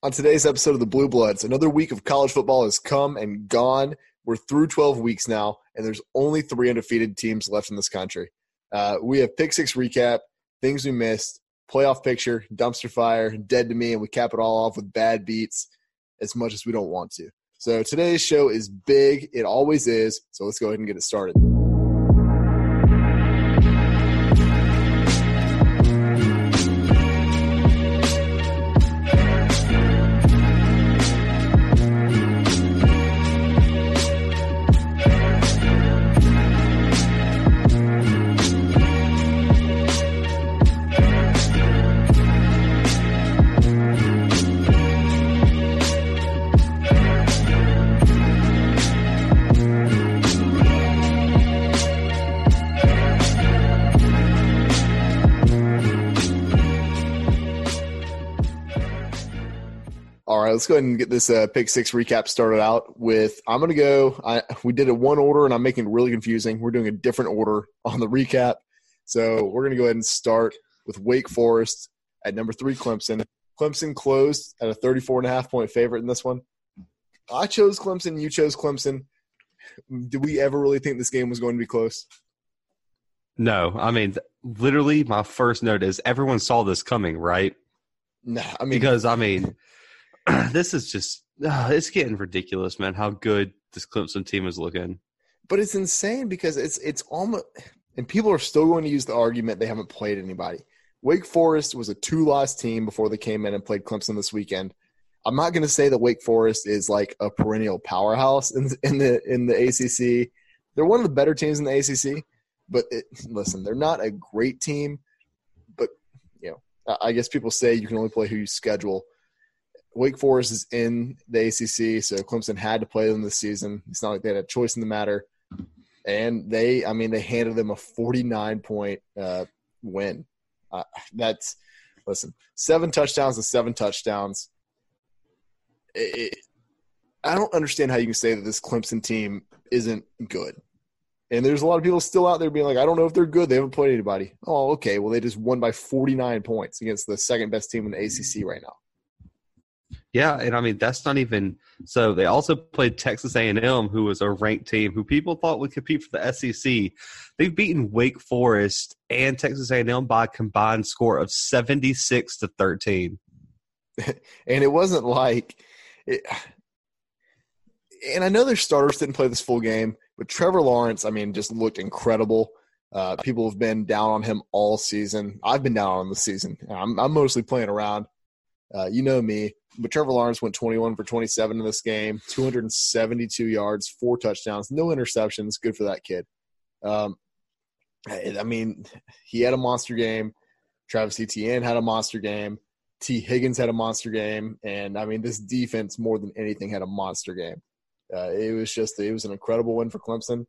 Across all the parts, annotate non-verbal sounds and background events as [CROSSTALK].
On today's episode of the Bluebloods, another week of college football has come and gone. We're through 12 weeks now, and there's only three undefeated teams left in this country. Uh, we have pick six recap, things we missed, playoff picture, dumpster fire, dead to me, and we cap it all off with bad beats as much as we don't want to. So today's show is big. It always is. So let's go ahead and get it started. Go ahead and get this uh, pick six recap started out with. I'm going to go. I, we did a one order, and I'm making it really confusing. We're doing a different order on the recap. So we're going to go ahead and start with Wake Forest at number three, Clemson. Clemson closed at a 34 and a half point favorite in this one. I chose Clemson. You chose Clemson. Did we ever really think this game was going to be close? No, I mean, literally, my first note is everyone saw this coming, right? Nah, I mean, Because I mean, [CLEARS THROAT] this is just uh, it's getting ridiculous, man. How good this Clemson team is looking. but it's insane because it's it's almost and people are still going to use the argument they haven't played anybody. Wake Forest was a two-loss team before they came in and played Clemson this weekend. I'm not going to say that Wake Forest is like a perennial powerhouse in, in the in the ACC. They're one of the better teams in the ACC, but it, listen, they're not a great team. But you know, I guess people say you can only play who you schedule. Wake Forest is in the ACC, so Clemson had to play them this season. It's not like they had a choice in the matter. And they, I mean, they handed them a 49 point uh, win. Uh, that's, listen, seven touchdowns and seven touchdowns. It, I don't understand how you can say that this Clemson team isn't good. And there's a lot of people still out there being like, I don't know if they're good. They haven't played anybody. Oh, okay. Well, they just won by 49 points against the second best team in the ACC right now. Yeah, and I mean that's not even so. They also played Texas A&M, who was a ranked team who people thought would compete for the SEC. They've beaten Wake Forest and Texas A&M by a combined score of seventy six to thirteen. [LAUGHS] and it wasn't like it, and I know their starters didn't play this full game, but Trevor Lawrence, I mean, just looked incredible. Uh, people have been down on him all season. I've been down on him this season. I'm, I'm mostly playing around. Uh, you know me, but Trevor Lawrence went 21 for 27 in this game, 272 yards, four touchdowns, no interceptions. Good for that kid. Um, I mean, he had a monster game. Travis Etienne had a monster game. Tee Higgins had a monster game, and I mean, this defense more than anything had a monster game. Uh, it was just it was an incredible win for Clemson.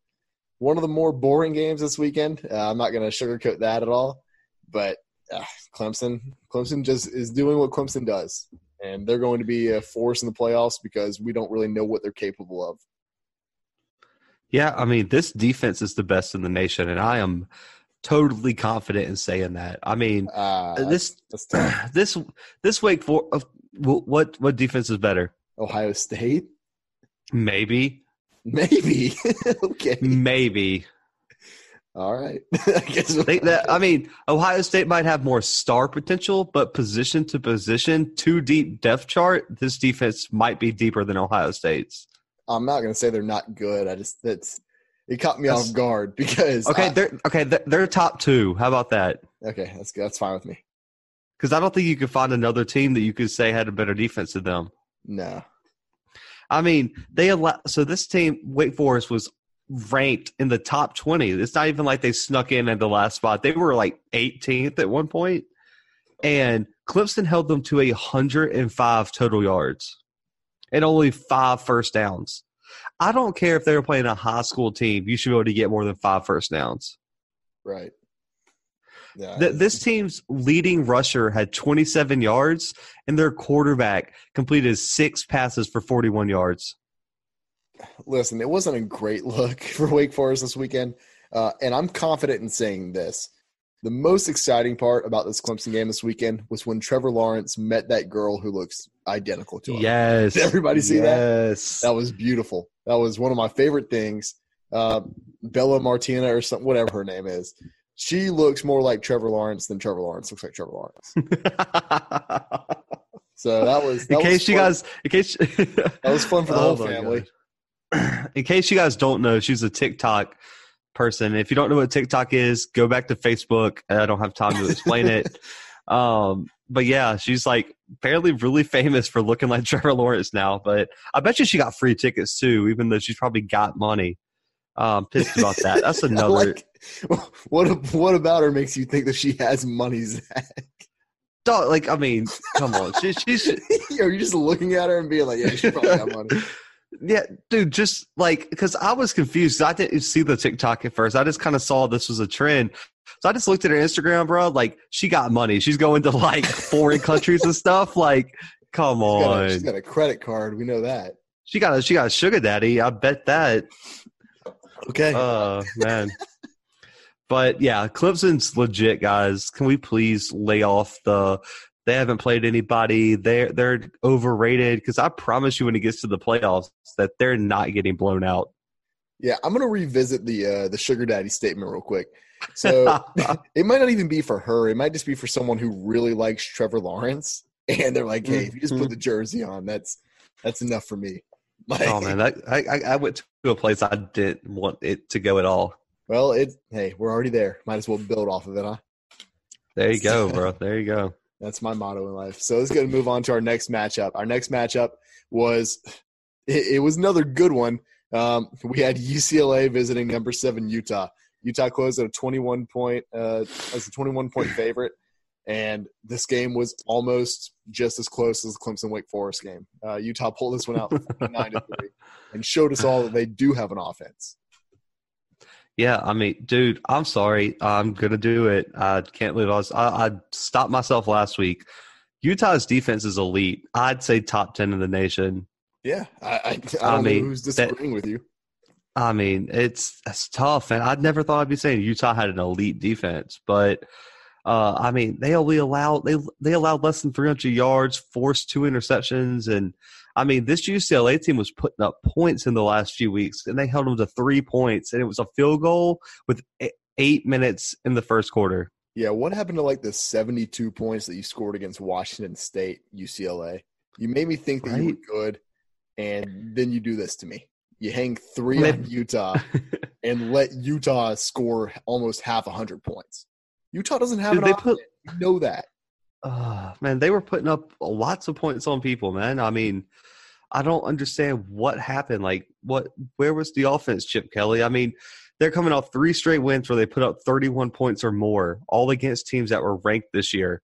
One of the more boring games this weekend. Uh, I'm not going to sugarcoat that at all, but uh, Clemson, Clemson just is doing what Clemson does, and they're going to be a force in the playoffs because we don't really know what they're capable of. Yeah, I mean this defense is the best in the nation, and I am totally confident in saying that. I mean Uh, this [CLEARS THROAT] this this Wake for uh, what what defense is better? Ohio State, Maybe, maybe. [LAUGHS] okay, maybe. All right. [LAUGHS] I guess that, I mean, Ohio State might have more star potential, but position to position, too deep depth chart, this defense might be deeper than Ohio State's. I'm not going to say they're not good. I just that's it caught me That's- off guard [LAUGHS] because Okay, I- they're okay. They're, they're top two. How about that? okay, that's good. That's fine with me. Because I don't think you could find another team that you could say had a better defense than them. No, I mean, they allow. So this team, Wake Forest, was ranked in the top twenty. It's not even like they snuck in at the last spot. They were like 18th at one point, and Clemson held them to a hundred and five total yards, and only five first downs. I don't care if they were playing a high school team. You should be able to get more than five first downs. right. Yeah, Th- this team's leading rusher had 27 yards, and their quarterback completed six passes for 41 yards. Listen, it wasn't a great [LAUGHS] look for Wake Forest this weekend, uh, and I'm confident in saying this. the most exciting part about this Clemson game this weekend was when Trevor Lawrence met that girl who looks identical to him. Yes. [LAUGHS] Did everybody see that? yes. That was beautiful. That was one of my favorite things. Uh, Bella Martina or something, whatever her name is. She looks more like Trevor Lawrence than Trevor Lawrence looks like Trevor Lawrence. [LAUGHS] So that was that in case was you guys, in case that was fun for the Oh whole family. God. [CLEARS THROAT] in case you guys don't know, she's a TikTok person. If you don't know what TikTok is, go back to Facebook. I don't have time to explain it. [LAUGHS] Um, but yeah, she's like fairly really famous for looking like Trevor Lawrence now. But I bet you she got free tickets too, even though she's probably got money. Um, pissed about that. [LAUGHS] That's another. like- [LAUGHS] what what about her makes you think that she has money, Zach? Dog, like I mean, come on, she, she's Are you just looking at her and being like, yeah, she probably got money? Yeah, dude, just like because I was confused. I didn't see the TikTok at first. I just kind of saw this was a trend. So I just looked at her Instagram, bro. Like she got money. She's going to like foreign countries and stuff. Like, come She's got, a, on. she's got a credit card. We know that. She got a she got a sugar daddy. I bet that. Okay. Oh man. But yeah, Clemson's legit, guys. Can we please lay off the? They haven't played anybody. They're they're overrated. Because I promise you, when it gets to the playoffs, that they're not getting blown out. yeah, I'm gonna revisit the uh, the sugar daddy statement real quick. [LAUGHS] So [LAUGHS] it might not even be for her. It might just be for someone who really likes Trevor Lawrence, [LAUGHS] and they're like, "Hey, if you just Mm-hmm. put the jersey on, that's that's enough for me." Like, oh man, I I- I went to a place I didn't want it to go at all. well, it hey, we're already there. Might as well build off of it, huh? There you go, bro. There you go. That's my motto in life. So let's go and move on to our next matchup. Our next matchup was it, it was another good one. Um, we had UCLA visiting number seven Utah. Utah closed at a 21 point uh, as a 21 point favorite, and this game was almost just as close as the Clemson Wake Forest game. Uh, Utah pulled this one out [LAUGHS] nine to three and showed us all that they do have an offense. Yeah, I mean, dude, I'm sorry. I'm gonna do it. I can't believe I was. I, I stopped myself last week. Utah's defense is elite. I'd say top ten in the nation. Yeah, I, I, I don't I know mean, who's that- disagreeing with you. I mean, it's it's tough, and I'd never thought I'd be saying Utah had an elite defense, but uh, I mean, they only allowed they they allowed less than 300 yards, forced two interceptions, and I mean, this UCLA team was putting up points in the last few weeks, and they held them to three points, and it was a field goal with eight minutes in the first quarter. Yeah, what happened to like the 72 points that you scored against Washington State, UCLA? You made me think that you were good, and then you do this to me. You hang three on Utah [LAUGHS] and let Utah score almost half a hundred points. Utah doesn't have Dude, an they offense. put- You know that. Uh, man, they were putting up lots of points on people, man. I mean, I don't understand what happened. Like, what? Where was the offense, Chip Kelly? I mean, they're coming off three straight wins where they put up 31 points or more, all against teams that were ranked this year,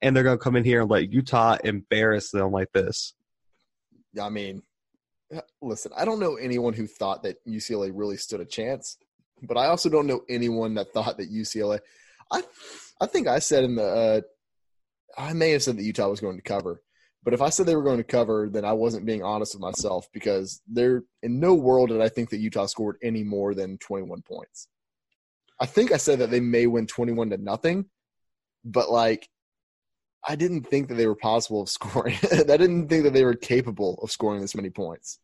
and they're going to come in here and let Utah embarrass them like this. I mean, uh, listen, I don't know anyone who thought that UCLA really stood a chance, but I also don't know anyone that thought that UCLA. I, I think I said in the, uh, I may have said that Utah was going to cover, but if I said they were going to cover, then I wasn't being honest with myself because there, in no world did I think that Utah scored any more than 21 points. I think I said that they may win 21 to nothing, but like, I didn't think that they were possible of [LAUGHS] scoring. I didn't think that they were capable of scoring this many points.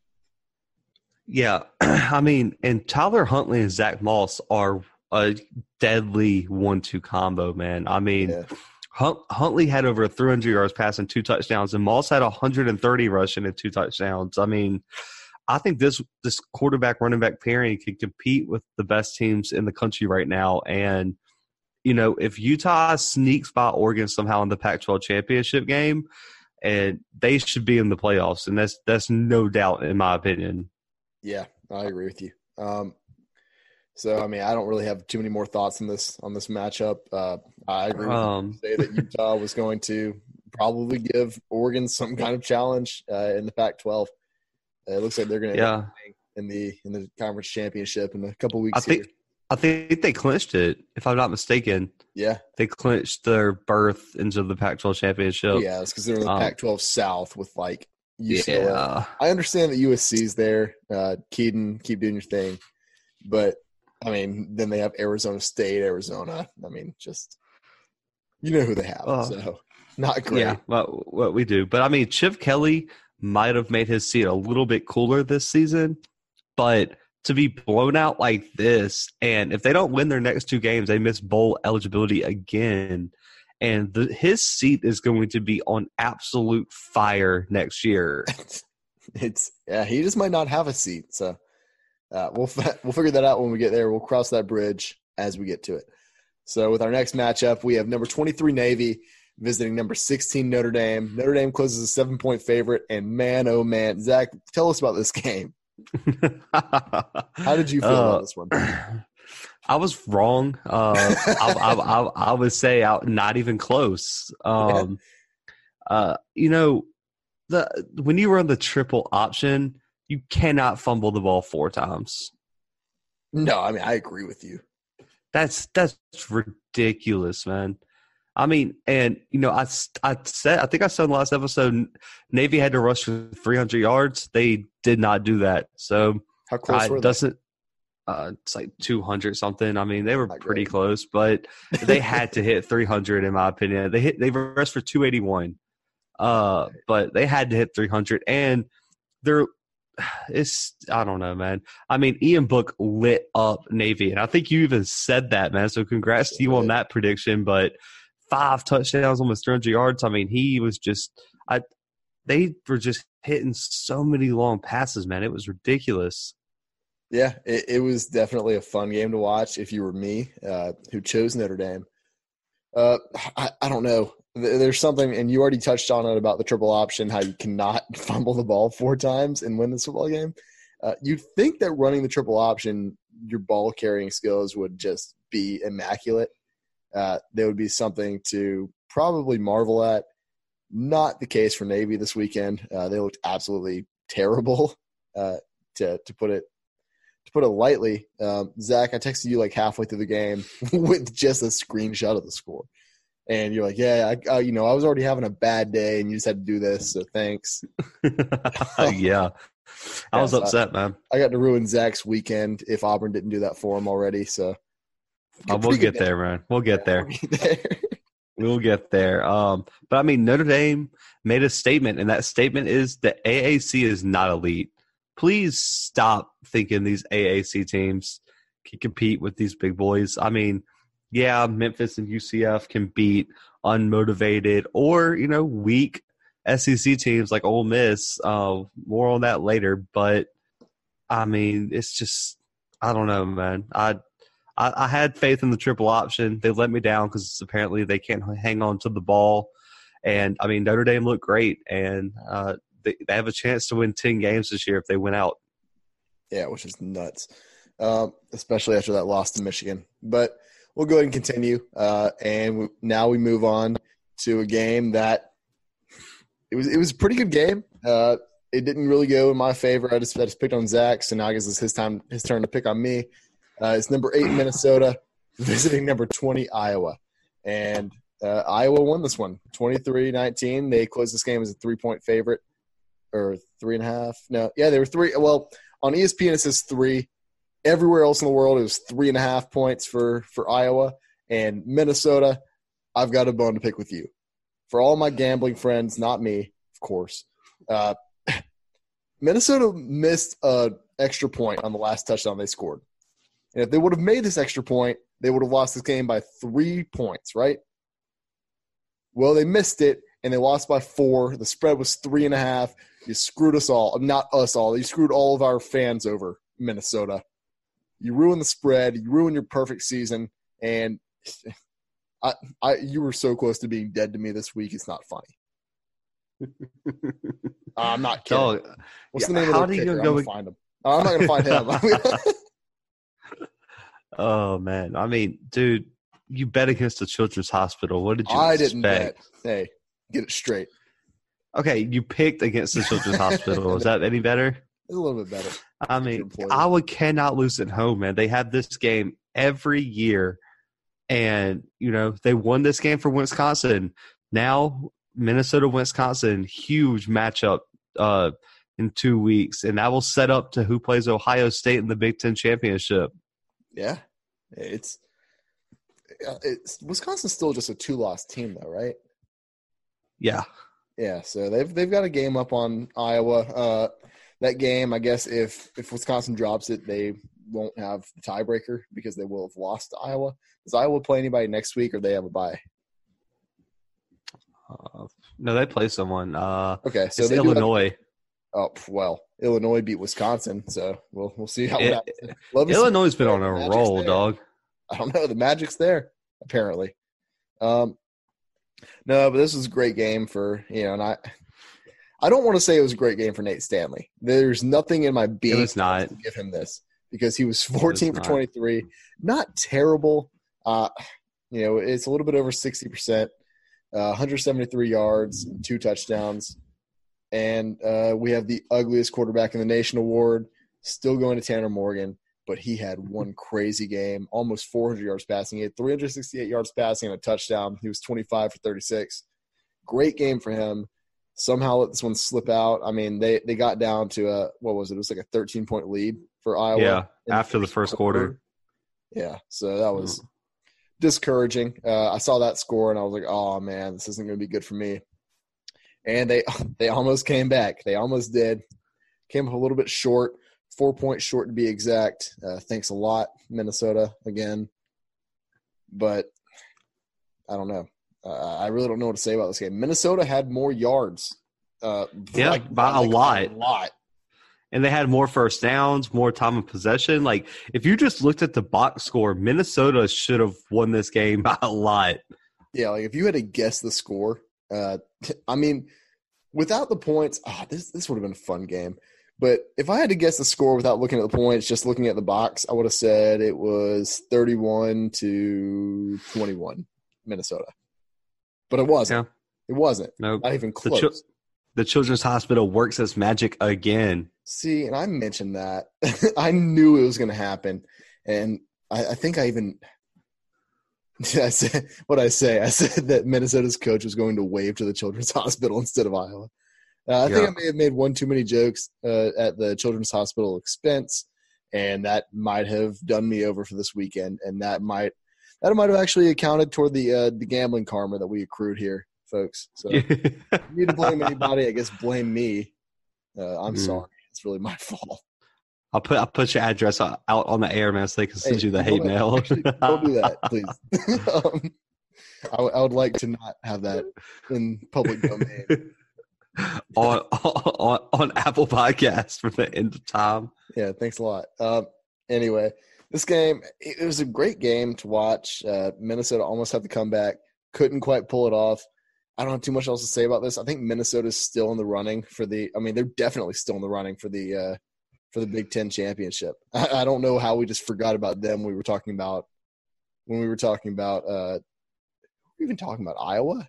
Yeah, [CLEARS THROAT] I mean, and Tyler Huntley and Zach Moss are a deadly one-two combo, man. I mean. Yeah. Hunt, Huntley had over 300 yards passing, two touchdowns, and Moss had 130 rushing and two touchdowns. I mean, I think this this quarterback running back pairing can compete with the best teams in the country right now. And you know, if Utah sneaks by Oregon somehow in the Pac-12 championship game, and they should be in the playoffs, and that's that's no doubt in my opinion. Yeah, I agree with you. Um, so I mean, I don't really have too many more thoughts on this on this matchup. Uh, I agree with Um, you. Say that Utah was going to probably give Oregon some kind of challenge uh, in the Pac-12. Uh, it looks like they're going to yeah, in the in the conference championship in a couple weeks. I think here. I think they clinched it. If I'm not mistaken, Yeah, they clinched their berth into the Pac-12 championship. yeah, it's because they're in the Um, Pac-12 South with like UCLA. Yeah. I understand that USC's there. Uh, Kedon, keep doing your thing, but I mean, then they have Arizona State, Arizona. I mean, just you know who they have. Uh, so not great. Yeah, well, what we do. But I mean, Chip Kelly might have made his seat a little bit cooler this season, but to be blown out like this, and if they don't win their next two games, they miss bowl eligibility again. And the, his seat is going to be on absolute fire next year. [LAUGHS] it's yeah, he just might not have a seat. So uh, we'll [LAUGHS] we'll figure that out when we get there. We'll cross that bridge as we get to it. So with our next matchup, we have number 23 Navy visiting number 16 Notre Dame. Notre Dame closes a seven point favorite, and man, oh man, Zach, tell us about this game. [LAUGHS] How did you feel uh, about this one? [CLEARS THROAT] I was wrong. Uh, I, I, I, I, would say out, not even close. Um, yeah. uh, you know, the when you run the triple option, you cannot fumble the ball four times. No, I mean I agree with you. That's that's ridiculous, man. I mean, and you know, I I said I think I said in the last episode, Navy had to rush for 300 yards. They did not do that. So how close were doesn't uh, it's like 200 something. I mean, they were not pretty close, but they had to [LAUGHS] hit 300 in my opinion. They hit they rushed for 281, uh, but they had to hit 300, and they're it's I don't know, man. I mean, Ian Book lit up Navy, and I think you even said that, man. So congrats to you on that prediction. But five touchdowns, almost 300 yards. I mean, he was just I. They were just hitting so many long passes, man. It was ridiculous. Yeah, it, it was definitely a fun game to watch. If you were me, uh, who chose Notre Dame, uh, I, I don't know. There's something, and you already touched on it about the triple option, how you cannot [LAUGHS] fumble the ball four times and win this football game. Uh, you'd think that running the triple option, your ball carrying skills would just be immaculate. Uh, there would be something to probably marvel at. Not the case for Navy this weekend. Uh, they looked absolutely terrible, [LAUGHS] uh, to to put it to put it lightly. Um, Zach, I texted you like halfway through the game [LAUGHS] with just a screenshot of the score and you're like, yeah, I, you know, I was already having a bad day, and you just had to do this, so thanks. [LAUGHS] [LAUGHS] yeah, I was upset, man. I got to ruin Zach's weekend if Auburn didn't do that for him already. So oh, we'll get there, man. We'll get there. [LAUGHS] We'll get there. Um, but I mean, Notre Dame made a statement, and that statement is that AAC is not elite. Please stop thinking these AAC teams can compete with these big boys. I mean, yeah, Memphis and UCF can beat unmotivated or you know weak SEC teams like Ole Miss. Uh, more on that later, but I mean, it's just I don't know, man. I I, I had faith in the triple option. They let me down because apparently they can't hang on to the ball. And I mean, Notre Dame looked great, and uh, they, they have a chance to win ten games this year if they win out. Yeah, which is nuts, um, especially after that loss to Michigan. But we'll go ahead and continue. Uh, and we, now we move on to a game that it was it was a pretty good game. Uh, it didn't really go in my favor. I just I just picked on Zach, so now I guess it's his time his turn to pick on me. Uh, it's number eight Minnesota [LAUGHS] visiting number twenty Iowa, and uh, Iowa won this one 23-19. They closed this game as a three point favorite or three and a half. No, yeah, they were three. Well, on ESPN it says three. Everywhere else in the world, it was three and a half points for for Iowa and Minnesota. I've got a bone to pick with you. For all my gambling friends, not me, of course. Uh, [LAUGHS] Minnesota missed an extra point on the last touchdown they scored. And if they would have made this extra point, they would have lost this game by three points, right? Well, they missed it and they lost by four. The spread was three and a half. You screwed us all. Not us all. You screwed all of our fans over, Minnesota. You ruin the spread. You ruin your perfect season. And I, I, you were so close to being dead to me this week. It's not funny. [LAUGHS] I'm not kidding. Oh, What's yeah, the name of the kicker? Go I'm find him. Oh, I'm not gonna find him. [LAUGHS] [LAUGHS] oh man, I mean, dude, you bet against the Children's Hospital. What did you? I expect? didn't bet. Hey, get it straight. Okay, you picked against the Children's Hospital. Is that any better? It's a little bit better. I mean, Iowa cannot lose at home, man. They have this game every year, and you know they won this game for Wisconsin. Now Minnesota, Wisconsin, huge matchup uh, in two weeks, and that will set up to who plays Ohio State in the Big Ten championship. Yeah, it's it's Wisconsin's still just a two loss team though, right? Yeah. Yeah, so they've they've got a game up on Iowa. Uh, that game, I guess, if if Wisconsin drops it, they won't have the tiebreaker because they will have lost to Iowa. Does Iowa play anybody next week, or they have a bye? Uh, no, they play someone. Uh, Okay, so it's have- Illinois. oh well, Illinois beat Wisconsin, so we'll we'll see how It- that. [LAUGHS] Love to see- Illinois has been on a roll, there. dog. I don't know. The magic's there, apparently. Um, no, but this was a great game for you know, and I, I don't want to say it was a great game for Nate Stanley. There's nothing in my It being was not. to give him this because he was 14 for not. 23, not terrible. Uh, you know, it's a little bit over 60 percent, uh, 173 yards, two touchdowns, and uh, we have the ugliest quarterback in the nation award still going to Tanner Morgan but he had one crazy game, almost 400 yards passing. He had 368 yards passing and a touchdown. He was 25 for 36. Great game for him. Somehow let this one slip out. I mean, they they got down to a what was it? It was like a 13 point lead for Iowa. Yeah, after the first quarter. Yeah, so that was discouraging. Uh, I saw that score and I was like, oh man, this isn't going to be good for me. And they [LAUGHS] they almost came back. They almost did. Came up a little bit short, four points short to be exact. Uh, thanks a lot, Minnesota again. But I don't know. Uh, I really don't know what to say about this game. Minnesota had more yards. Uh, Yeah, by a like lot. A lot. and they had more first downs, more time of possession. Like if you just looked at the box score, Minnesota should have won this game [LAUGHS] by a lot. Yeah, like if you had to guess the score, uh, I mean, without the points, ah, this this would have been a fun game. But if I had to guess the score without looking at the points, just looking at the box, I would have said it was thirty-one to twenty-one, Minnesota. But it wasn't. It wasn't. No, Not even The close. the Children's Hospital works as magic again. See, and I mentioned that. [LAUGHS] I knew it was going to happen, and I, I think I even [LAUGHS] I said what I say. I said that Minnesota's coach was going to wave to the Children's [LAUGHS] Hospital instead of Iowa. Uh, I think I may have made one too many jokes uh, at the Children's Hospital expense, and that might have done me over for this weekend, and that might that might have actually accounted toward the uh, the gambling karma that we accrued here, folks. So [LAUGHS] if you need to blame anybody, I guess blame me. Uh, I'm Mm. sorry. It's really my [LAUGHS] fault. I'll put I'll put your address out on the air, man, so they can send Hey, you the hate mail. actually, Don't do that, [LAUGHS] please. um, I, w- I would like to not have that in public domain. on, on on Apple Podcast for the end of time. Yeah, thanks a lot. Um, anyway, this game it, was a great game to watch. Uh, Minnesota almost had the comeback, couldn't quite pull it off. I don't have too much else to say about this. I think Minnesota's still in the running for the. I mean, they're definitely still in the running for the uh, for the Big Ten championship. [LAUGHS] I, I don't know how we just forgot about them. We were talking about when we were talking about. Uh, we even talking about Iowa.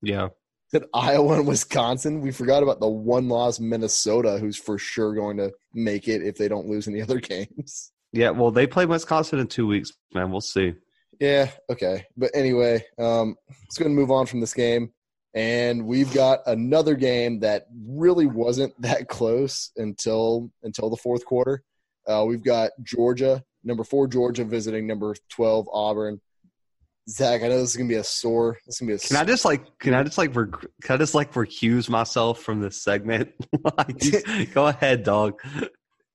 Yeah, Said Iowa and Wisconsin. We forgot about the one loss Minnesota, who's for sure going to make it if they don't lose any other [LAUGHS] games. Yeah. Well, they play Wisconsin in two weeks, man. We'll see. Yeah, okay. But anyway, um, let's go and move on from this game. And we've got another game that really wasn't [LAUGHS] that close until until the fourth quarter. Uh, we've got Georgia, number four Georgia visiting number twelve Auburn. Zach, I know this is gonna be a sore. This is gonna be a Can I just like can I just like rec- can I just like recuse myself from this segment? [LAUGHS] like, [LAUGHS] go ahead, dog.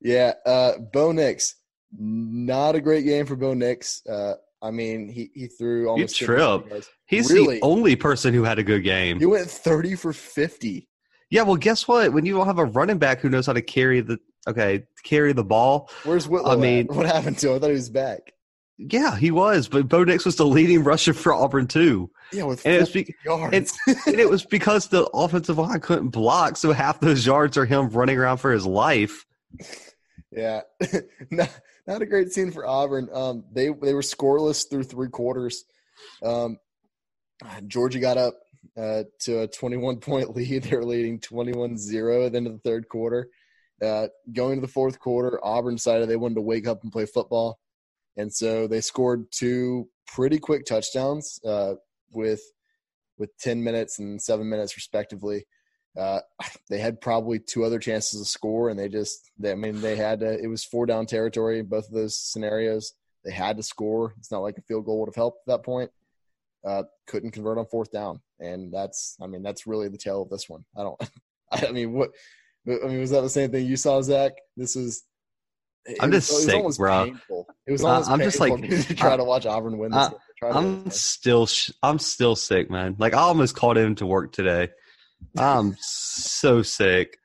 Yeah, uh, Bo Nix, not a great game for Bo Nix. Uh, I mean, he he threw almost 50 trip. He's Really? the only person who had a good game. He went thirty for fifty. Yeah, well, guess what? When you don't have a running back who knows how to carry the okay carry the ball, Where's Whitlow? I at? mean- what happened to him? I thought he was back. yeah, he was. But Bo Nix was the leading rusher for Auburn too, Yeah, with and it was be- yards. and it was because the offensive line couldn't block, so half those yards are him running around for his life. [LAUGHS] yeah, [LAUGHS] not, not a great scene for Auburn. Um, they they were scoreless through three quarters. Um, Georgia got up uh, to a 21 point [LAUGHS] lead. They were leading 21-0 at the end of the third quarter. Uh, going to the fourth quarter, Auburn decided they wanted to wake up and play football, and so they scored two pretty quick touchdowns uh, with with 10 minutes and seven minutes respectively. Uh, they had probably two other chances to score, and they just, they, I mean, they had to, it was four down territory in both of those scenarios. They had to score. It's not like a field goal would have helped at that point. Uh, couldn't convert on fourth down, and that's I mean that's really the tale of this one. I don't. [LAUGHS] I mean what. I mean was that the same thing you saw, Zach? This is. I'm just was, sick, it was almost bro. Painful. It was almost I'm just like- [LAUGHS] to try to watch Auburn win this. I- game. Try to win I'm still sh- I'm still sick, man. Like I almost called in to work today. I'm so sick.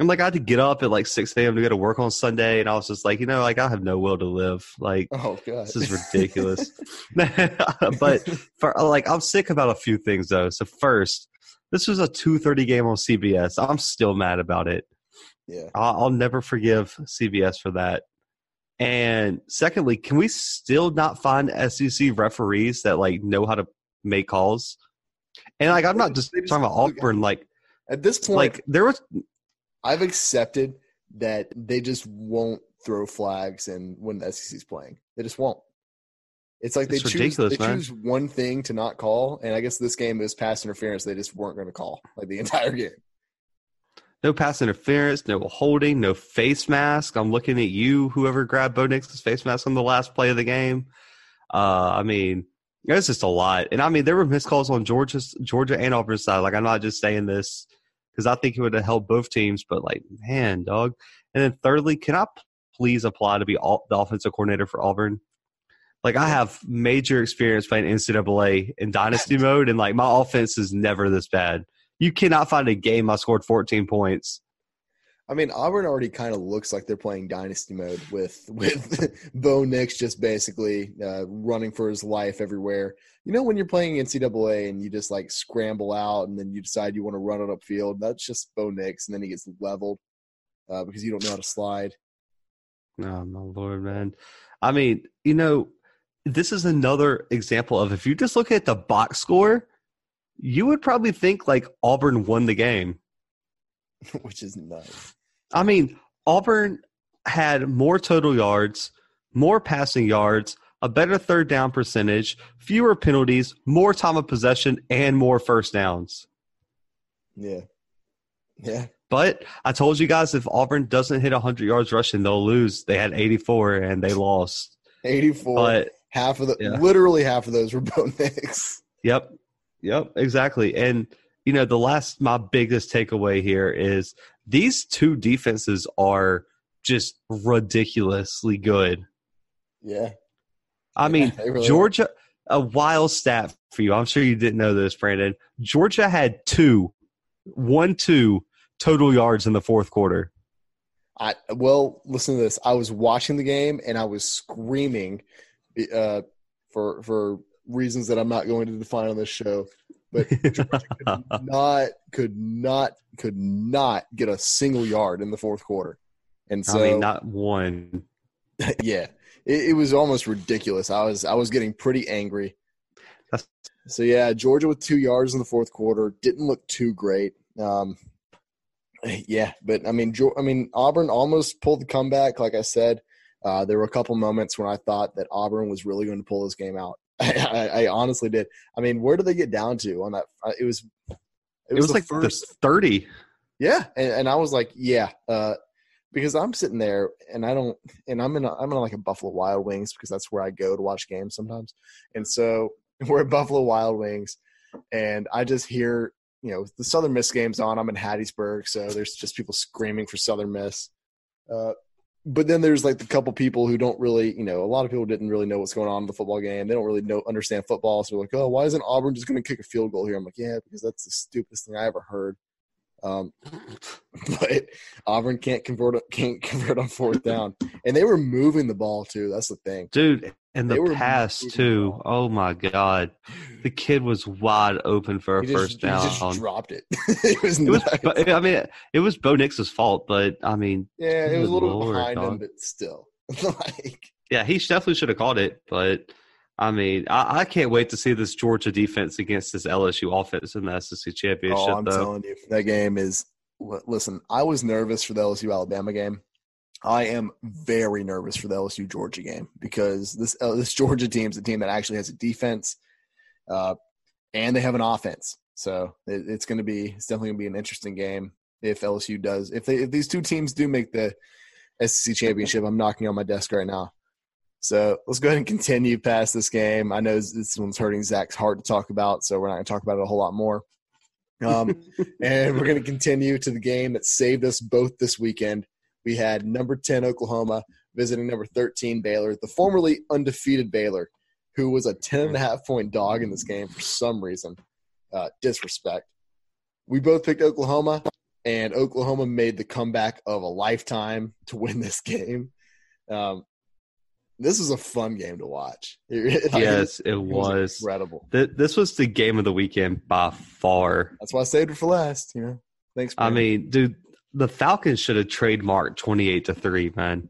I'm like I had to get up at like 6 a.m. to go to work on Sunday, and I was just like, you know, like I have no will to live. Like. Oh god, this is ridiculous. [LAUGHS] [LAUGHS] but for like I'm sick about a few things though. So first, this was a 2:30 game on CBS. I'm still mad about it. yeah, I'll, I'll never forgive CBS for that. And secondly, can we still not find SEC referees that like know how to make calls? And like I'm not just just- talking about Auburn. Like at this point, like there was I've accepted that they just won't throw flags and when the SEC's playing. They just won't. It's like they It's choose they man. choose one thing to not call, and I guess this game is pass interference. They just weren't going to call like the [LAUGHS] entire game. no pass interference, no holding, no face mask. I'm looking at you, whoever grabbed Bo Nix's face mask on the last play of the game. Uh, I mean, it was just a lot. And I mean, there were missed calls on Georgia's Georgia and Auburn's side. Like I'm not just saying this because I think it would have helped both teams, but like, man, dog. And then thirdly, can I please apply to be all, the offensive coordinator for Auburn? Like I have major experience playing NCAA in dynasty [LAUGHS] mode, and like my offense is never this bad. You cannot find a game I scored 14 points. I mean, Auburn already kind of looks like they're playing dynasty mode with [LAUGHS] with Bo Nix just basically uh, running for his life everywhere. You know, when you're playing NCAA and you just like scramble out and then you decide you want to run it upfield, that's just Bo Nix, and then he gets leveled uh, because you don't know how to slide. Oh my lord, man! I mean, you know, this is another example of if you just look at the box score, you would probably think like Auburn won the game. [LAUGHS] which is nuts. I mean, Auburn had more total yards, more passing yards, a better third down percentage, fewer penalties, more time of possession, and more first downs. Yeah, yeah. But I told you guys if Auburn doesn't hit 100 yards rushing, they'll lose. They had 84 and they lost. 84. But half of the, Yeah. literally half of those were [LAUGHS] Bo Nix. Yep. Yep, exactly. And you know, the last my biggest takeaway here is these two defenses are just ridiculously good. Yeah. I mean, they really are. Georgia a wild stat for you. I'm sure you didn't know this, Brandon. Georgia had two, one, two total yards in the fourth quarter. I well, listen to this. I was watching the game and I was screaming uh, for for reasons that I'm not going to define on this show. But [LAUGHS] Georgia could not could not could not get a single yard in the fourth quarter. And so I mean, not one. [LAUGHS] yeah, it, it was almost ridiculous. I was I was getting pretty angry. That's- So yeah, Georgia with two yards in the fourth quarter didn't look too great. Um, yeah, but I mean, I mean Auburn almost pulled the comeback. Like I said, uh, there were a couple moments when I thought that Auburn was really going to pull this game out. [LAUGHS] I, I, I honestly did. I mean, where did they get down to on that? It was it It was, was, the like first the 30. yeah, and, and I was like, yeah, uh, because I'm sitting there and I don't, and I'm in, a, I'm in like a Buffalo Wild Wings because that's where I go to watch games sometimes, and so [LAUGHS] we're at Buffalo Wild Wings, and I just hear, you know, the Southern Miss game's on. I'm in Hattiesburg, so there's just people screaming for Southern Miss. Uh, but then there's like the couple people who don't really, you know, a lot of people didn't really know what's going on in the football game. They don't really know understand football, so they're like, oh, why isn't Auburn just going to kick a field goal here? I'm like, yeah, because that's the stupidest thing I ever heard. Um, [LAUGHS] but Auburn can't convert can't convert on fourth down, and they were moving the ball too. That's the thing. Dude, and They the were pass too. the. Oh my god. The kid was wide open for a He just, first he down. just dropped it. [LAUGHS] it was, It was, but, I mean, it was Bo Nix's fault, but I mean, yeah, it was a little Lord, behind him, but still, [LAUGHS] like yeah, he definitely should have caught it. But I mean, I, I can't wait to see this Georgia defense against this LSU offense in the SEC championship. oh, I'm though, telling you, that game is. Listen, I was nervous for the LSU Alabama game. I am very nervous for the LSU Georgia game because this uh, this Georgia team is a team that actually has a defense, uh, and they have an offense. So it, it's going to be it's definitely going to be an interesting game if LSU does if they if these two teams do make the SEC championship. I'm knocking on my desk right now. So let's go ahead and continue past this game. I know this one's hurting Zach's heart to talk about, so we're not going to talk about it a whole lot more. Um, [LAUGHS] and we're going to continue to the game that saved us both this weekend. We had number 10 Oklahoma visiting number 13 Baylor, the formerly undefeated Baylor, who was a 10 and a half point dog in this game for some reason. Uh, disrespect. We both picked Oklahoma, and Oklahoma made the comeback of a lifetime to win this [LAUGHS] game. Um, this was a fun game to watch. [LAUGHS] yes, it, it was. was. incredible. this was the game of the weekend by far. That's why I saved it for last. You know, thanks. I mean, dude, the Falcons should have trademarked twenty-eight to three, man.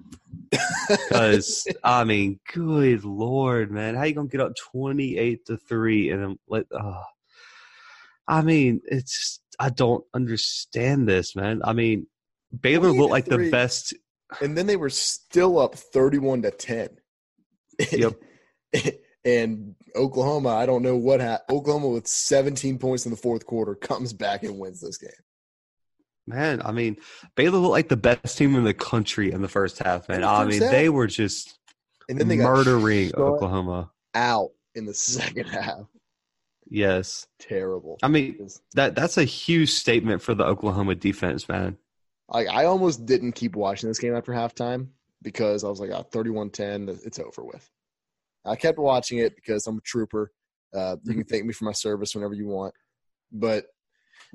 [LAUGHS] Because I mean, good lord, man, how you gonna get up twenty-eight to three and then let? Uh, I mean, it's I don't understand this, man. I mean, Baylor looked like the best and then they were still up 31 to 10. Yep. [LAUGHS] and Oklahoma, I don't know what happened. Oklahoma with 17 points in the fourth quarter comes back and wins this game. Man, I mean, Baylor looked like the best team in the country in the first half, man. I mean, half. they were just and then they murdering Oklahoma out in the [LAUGHS] second half. Yes. Terrible. I mean, that that's a huge statement for the Oklahoma defense, man. Like I almost didn't keep watching this game after halftime because I was like, oh, 31-10, it's over with. I kept watching it because I'm a trooper. Uh, you can thank me for my service whenever you want, but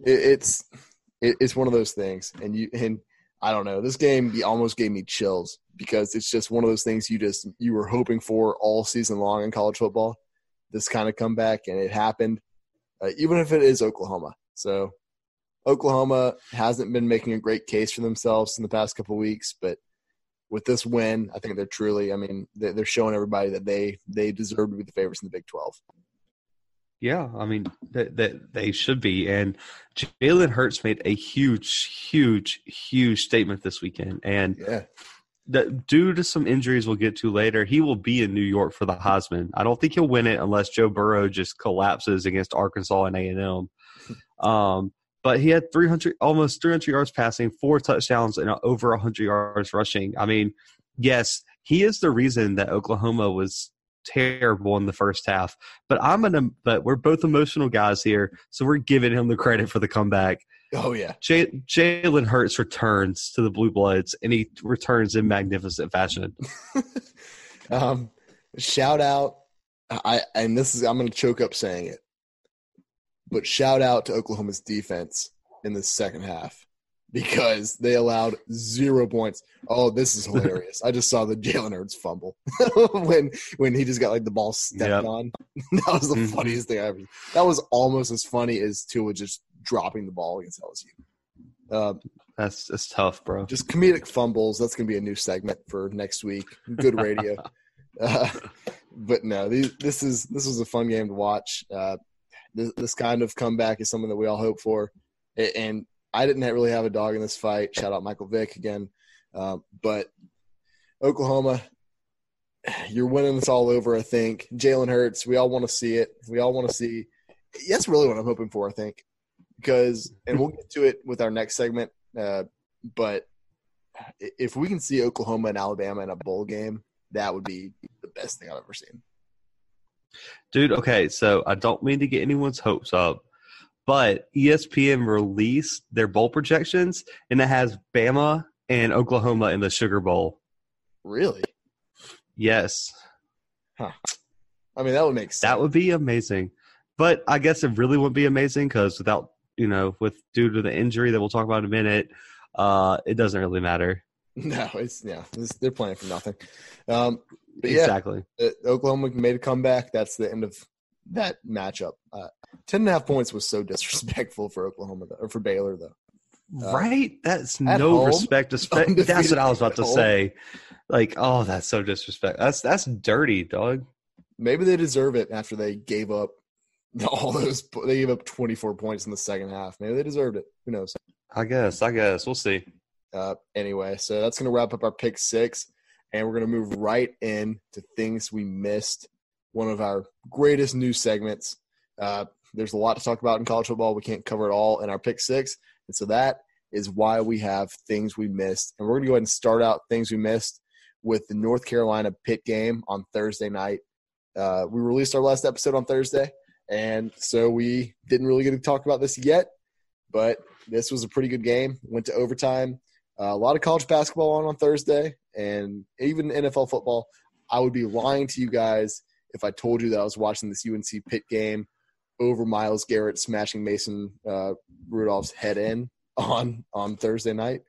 it, it's it, it's one of those things, and you and I don't know. This game almost gave me chills because it's just one of those things you just you were hoping for all season long in college football. This kind of comeback, and it happened, uh, even if it is Oklahoma. So Oklahoma hasn't been making a great case for themselves in the past couple weeks, but with this win, I think they're truly. I mean, they're showing everybody that they they deserve to be the favorites in the Big Twelve. Yeah, I mean that they, they should be, and Jalen Hurts made a huge, huge, huge statement this weekend, and yeah. That due to some injuries we'll get to later, he will be in New York for the Heisman. I don't think he'll win it unless Joe Burrow just collapses against Arkansas and A and M. [LAUGHS] Um, but he had 300 almost 300 yards passing four touchdowns and over 100 yards rushing. I mean yes he is the reason that oklahoma was terrible in the first half but i'm gonna but we're both emotional guys here so we're giving him the credit for the comeback. Oh yeah. J- jalen hurts returns to the blue bloods and he returns in magnificent fashion. [LAUGHS] Um shout out i and this is i'm gonna choke up saying it but shout out to Oklahoma's defense in the second half because they allowed zero points. Oh, this is hilarious! I just saw the Jalen Hurts fumble [LAUGHS] when when he just got like the ball stepped yep. on. [LAUGHS] that was the mm-hmm. funniest thing I ever. That was almost as funny as Tua just dropping the ball against LSU. Um, that's that's tough, bro. Just comedic fumbles. That's gonna be a new segment for next week. Good radio. [LAUGHS] uh, but no, these, this is this was a fun game to watch. Uh, this, this kind of comeback is something that we all hope for. And I didn't really have a dog in this fight. Shout out Michael Vick again. Um, but Oklahoma, you're winning this all over, I think. Jalen Hurts, we all want to see it. We all want to see. That's really what I'm hoping for, I think. Because, and we'll get to it with our next segment. Uh, but if we can see Oklahoma and Alabama in a bowl game, that would be the best thing I've ever seen. Dude, okay, so I don't mean to get anyone's hopes up, but ESPN released their bowl projections and it has Bama and Oklahoma in the Sugar Bowl. Really? Yes. Huh. I mean, that would make sense. That would be amazing. But I guess it really wouldn't be amazing because without, you know, with due to the injury that we'll talk about in a minute, uh, it doesn't really matter. [LAUGHS] No, it's yeah, it's, they're playing for nothing. Um, yeah, exactly. Oklahoma made a comeback. That's the end of that matchup. Uh, ten and a half points was so [LAUGHS] disrespectful for Oklahoma though, or for Baylor though. Uh, right? That's no home, respect. [LAUGHS] That's what I was about to home. say. Like, oh, that's so disrespectful. That's that's dirty, dog. Maybe they deserve it after they gave up all those. They gave up twenty four points in the second half. Maybe they deserved it. Who knows? I guess. I guess we'll see. Uh, anyway, so that's going to wrap up our pick six and we're going to move right in to things we missed. One of our greatest news segments. Uh, there's a lot to talk about in college football. We can't cover it all in our pick six, and so that is why we have things we missed. And we're going to go ahead and start out things we missed with the North Carolina Pitt game on Thursday night. Uh, we released our last episode on Thursday, and so we didn't really get to talk about this yet. But this was a pretty good game. Went to overtime. Uh, a lot of college basketball on on Thursday, and even NFL football. I would be lying to you guys if I told you that I was watching this UNC Pitt game over Myles Garrett smashing Mason uh, Rudolph's head in on on Thursday night.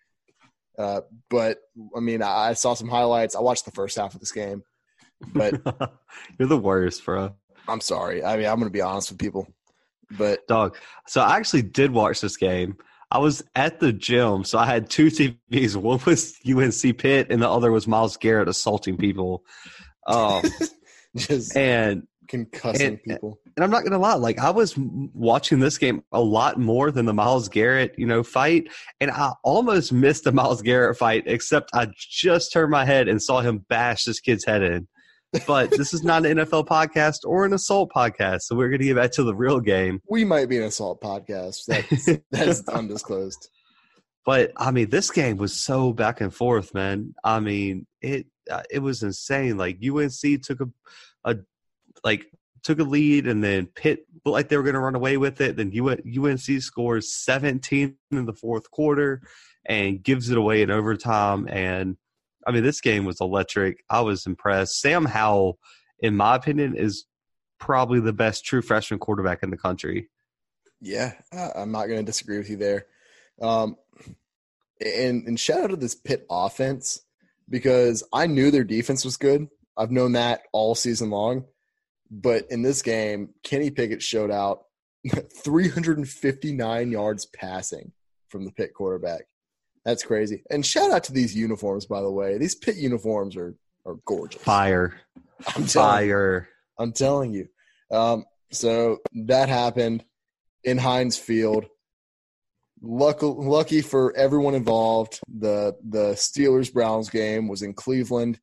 Uh, but I mean, I, I saw some highlights. I watched the first half of this game, but [LAUGHS] You're the worst, bro. I'm sorry. I mean, I'm going to be honest with people. But Dog. So I actually did watch this game. I was at the gym, so I had two TVs. One was UNC Pitt, and the other was Myles Garrett assaulting people. Um, [LAUGHS] just and concussing and- people. and I'm not gonna lie, like I was watching this game a lot more than the Myles Garrett, you know, fight, and I almost missed the Myles Garrett fight, except I just turned my head and saw him bash this kid's head in. But this is not an NFL podcast or an assault podcast, so we're gonna get back to the real game. We might be an assault podcast. That's [LAUGHS] that's undisclosed. But I mean, this game was so back and forth, man. I mean, it uh, it was insane. Like UNC took a a like took a lead, and then Pitt looked like they were going to run away with it. Then UNC scores 17 in the fourth quarter and gives it away in overtime. And I mean, this game was electric. I was impressed. Sam Howell, in my opinion, is probably the best true freshman quarterback in the country. Yeah, I'm not going to disagree with you there. Um, and and shout out to this Pitt offense because I knew their defense was good. I've known that all season long, but in this game, Kenny Pickett showed out [LAUGHS] 359 yards passing from the Pitt quarterback. That's crazy. And shout out to these uniforms, by the way. These Pitt uniforms are are gorgeous. Fire, I'm you. fire. I'm telling you. Um, so that happened in Heinz Field. Lucky, lucky for everyone involved, the the Steelers Browns game was in Cleveland,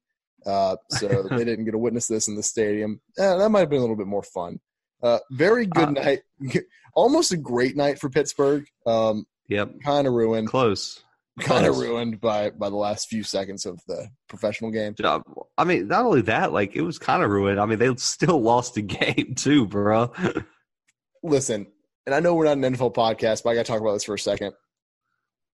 uh, so [LAUGHS] they didn't get to witness this in the stadium. Eh, that might have been a little bit more fun. Uh, very good Uh, night, [LAUGHS] almost a great night for Pittsburgh. Um, Yep, kind of ruined, close. Kind of ruined by by the last few seconds of the professional game. I mean, not only that, like it was kind of ruined. I mean, they still [LAUGHS] lost the game too, bro. listen, and I know we're not an NFL podcast, but I got to talk about this for a second.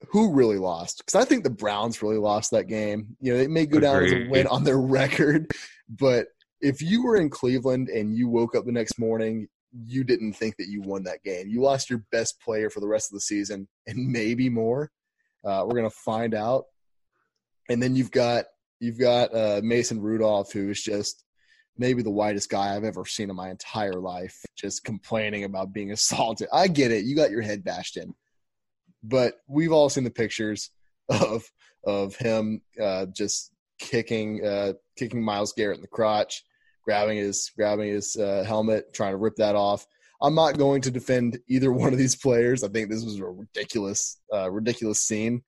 Who really lost? Because I think the Browns really lost that game. You know, they may go down as a win on their [LAUGHS] record, but if you were in Cleveland and you woke up the next morning, you didn't think that you won that game. You lost your best player for the rest of the season and maybe more. Uh, we're gonna find out. And then you've got you've got uh, Mason Rudolph, who is just maybe the whitest guy I've ever seen in my entire life, just complaining about being [LAUGHS] assaulted. I get it. You got your head bashed in. But we've all seen the pictures of of him uh, just kicking uh, kicking Myles Garrett in the crotch, grabbing his grabbing his uh, helmet, trying to rip that off. I'm not going to defend either [LAUGHS] one of these players. I think this was a ridiculous uh, ridiculous scene.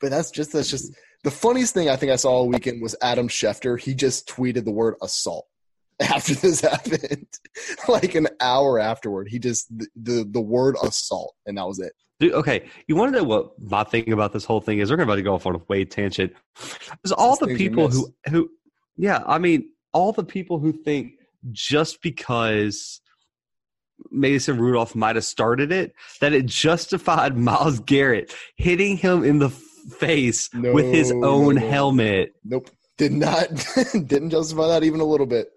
But that's just that's just the funniest thing I think I saw all weekend was Adam Schefter. He just tweeted the word assault [LAUGHS] after this [LAUGHS] happened, like an hour afterward. He just the, the the word assault, and that was it. Dude, okay, you want to know what my thing about this whole thing is? We're about to go off on a way tangent. There's all the people who who, yeah, I mean, all the people who think just because Mason Rudolph might have started it, that it justified [LAUGHS] Myles Garrett hitting him in the face No, with his no, own no. helmet. Nope, did not [LAUGHS] didn't justify that even a little bit.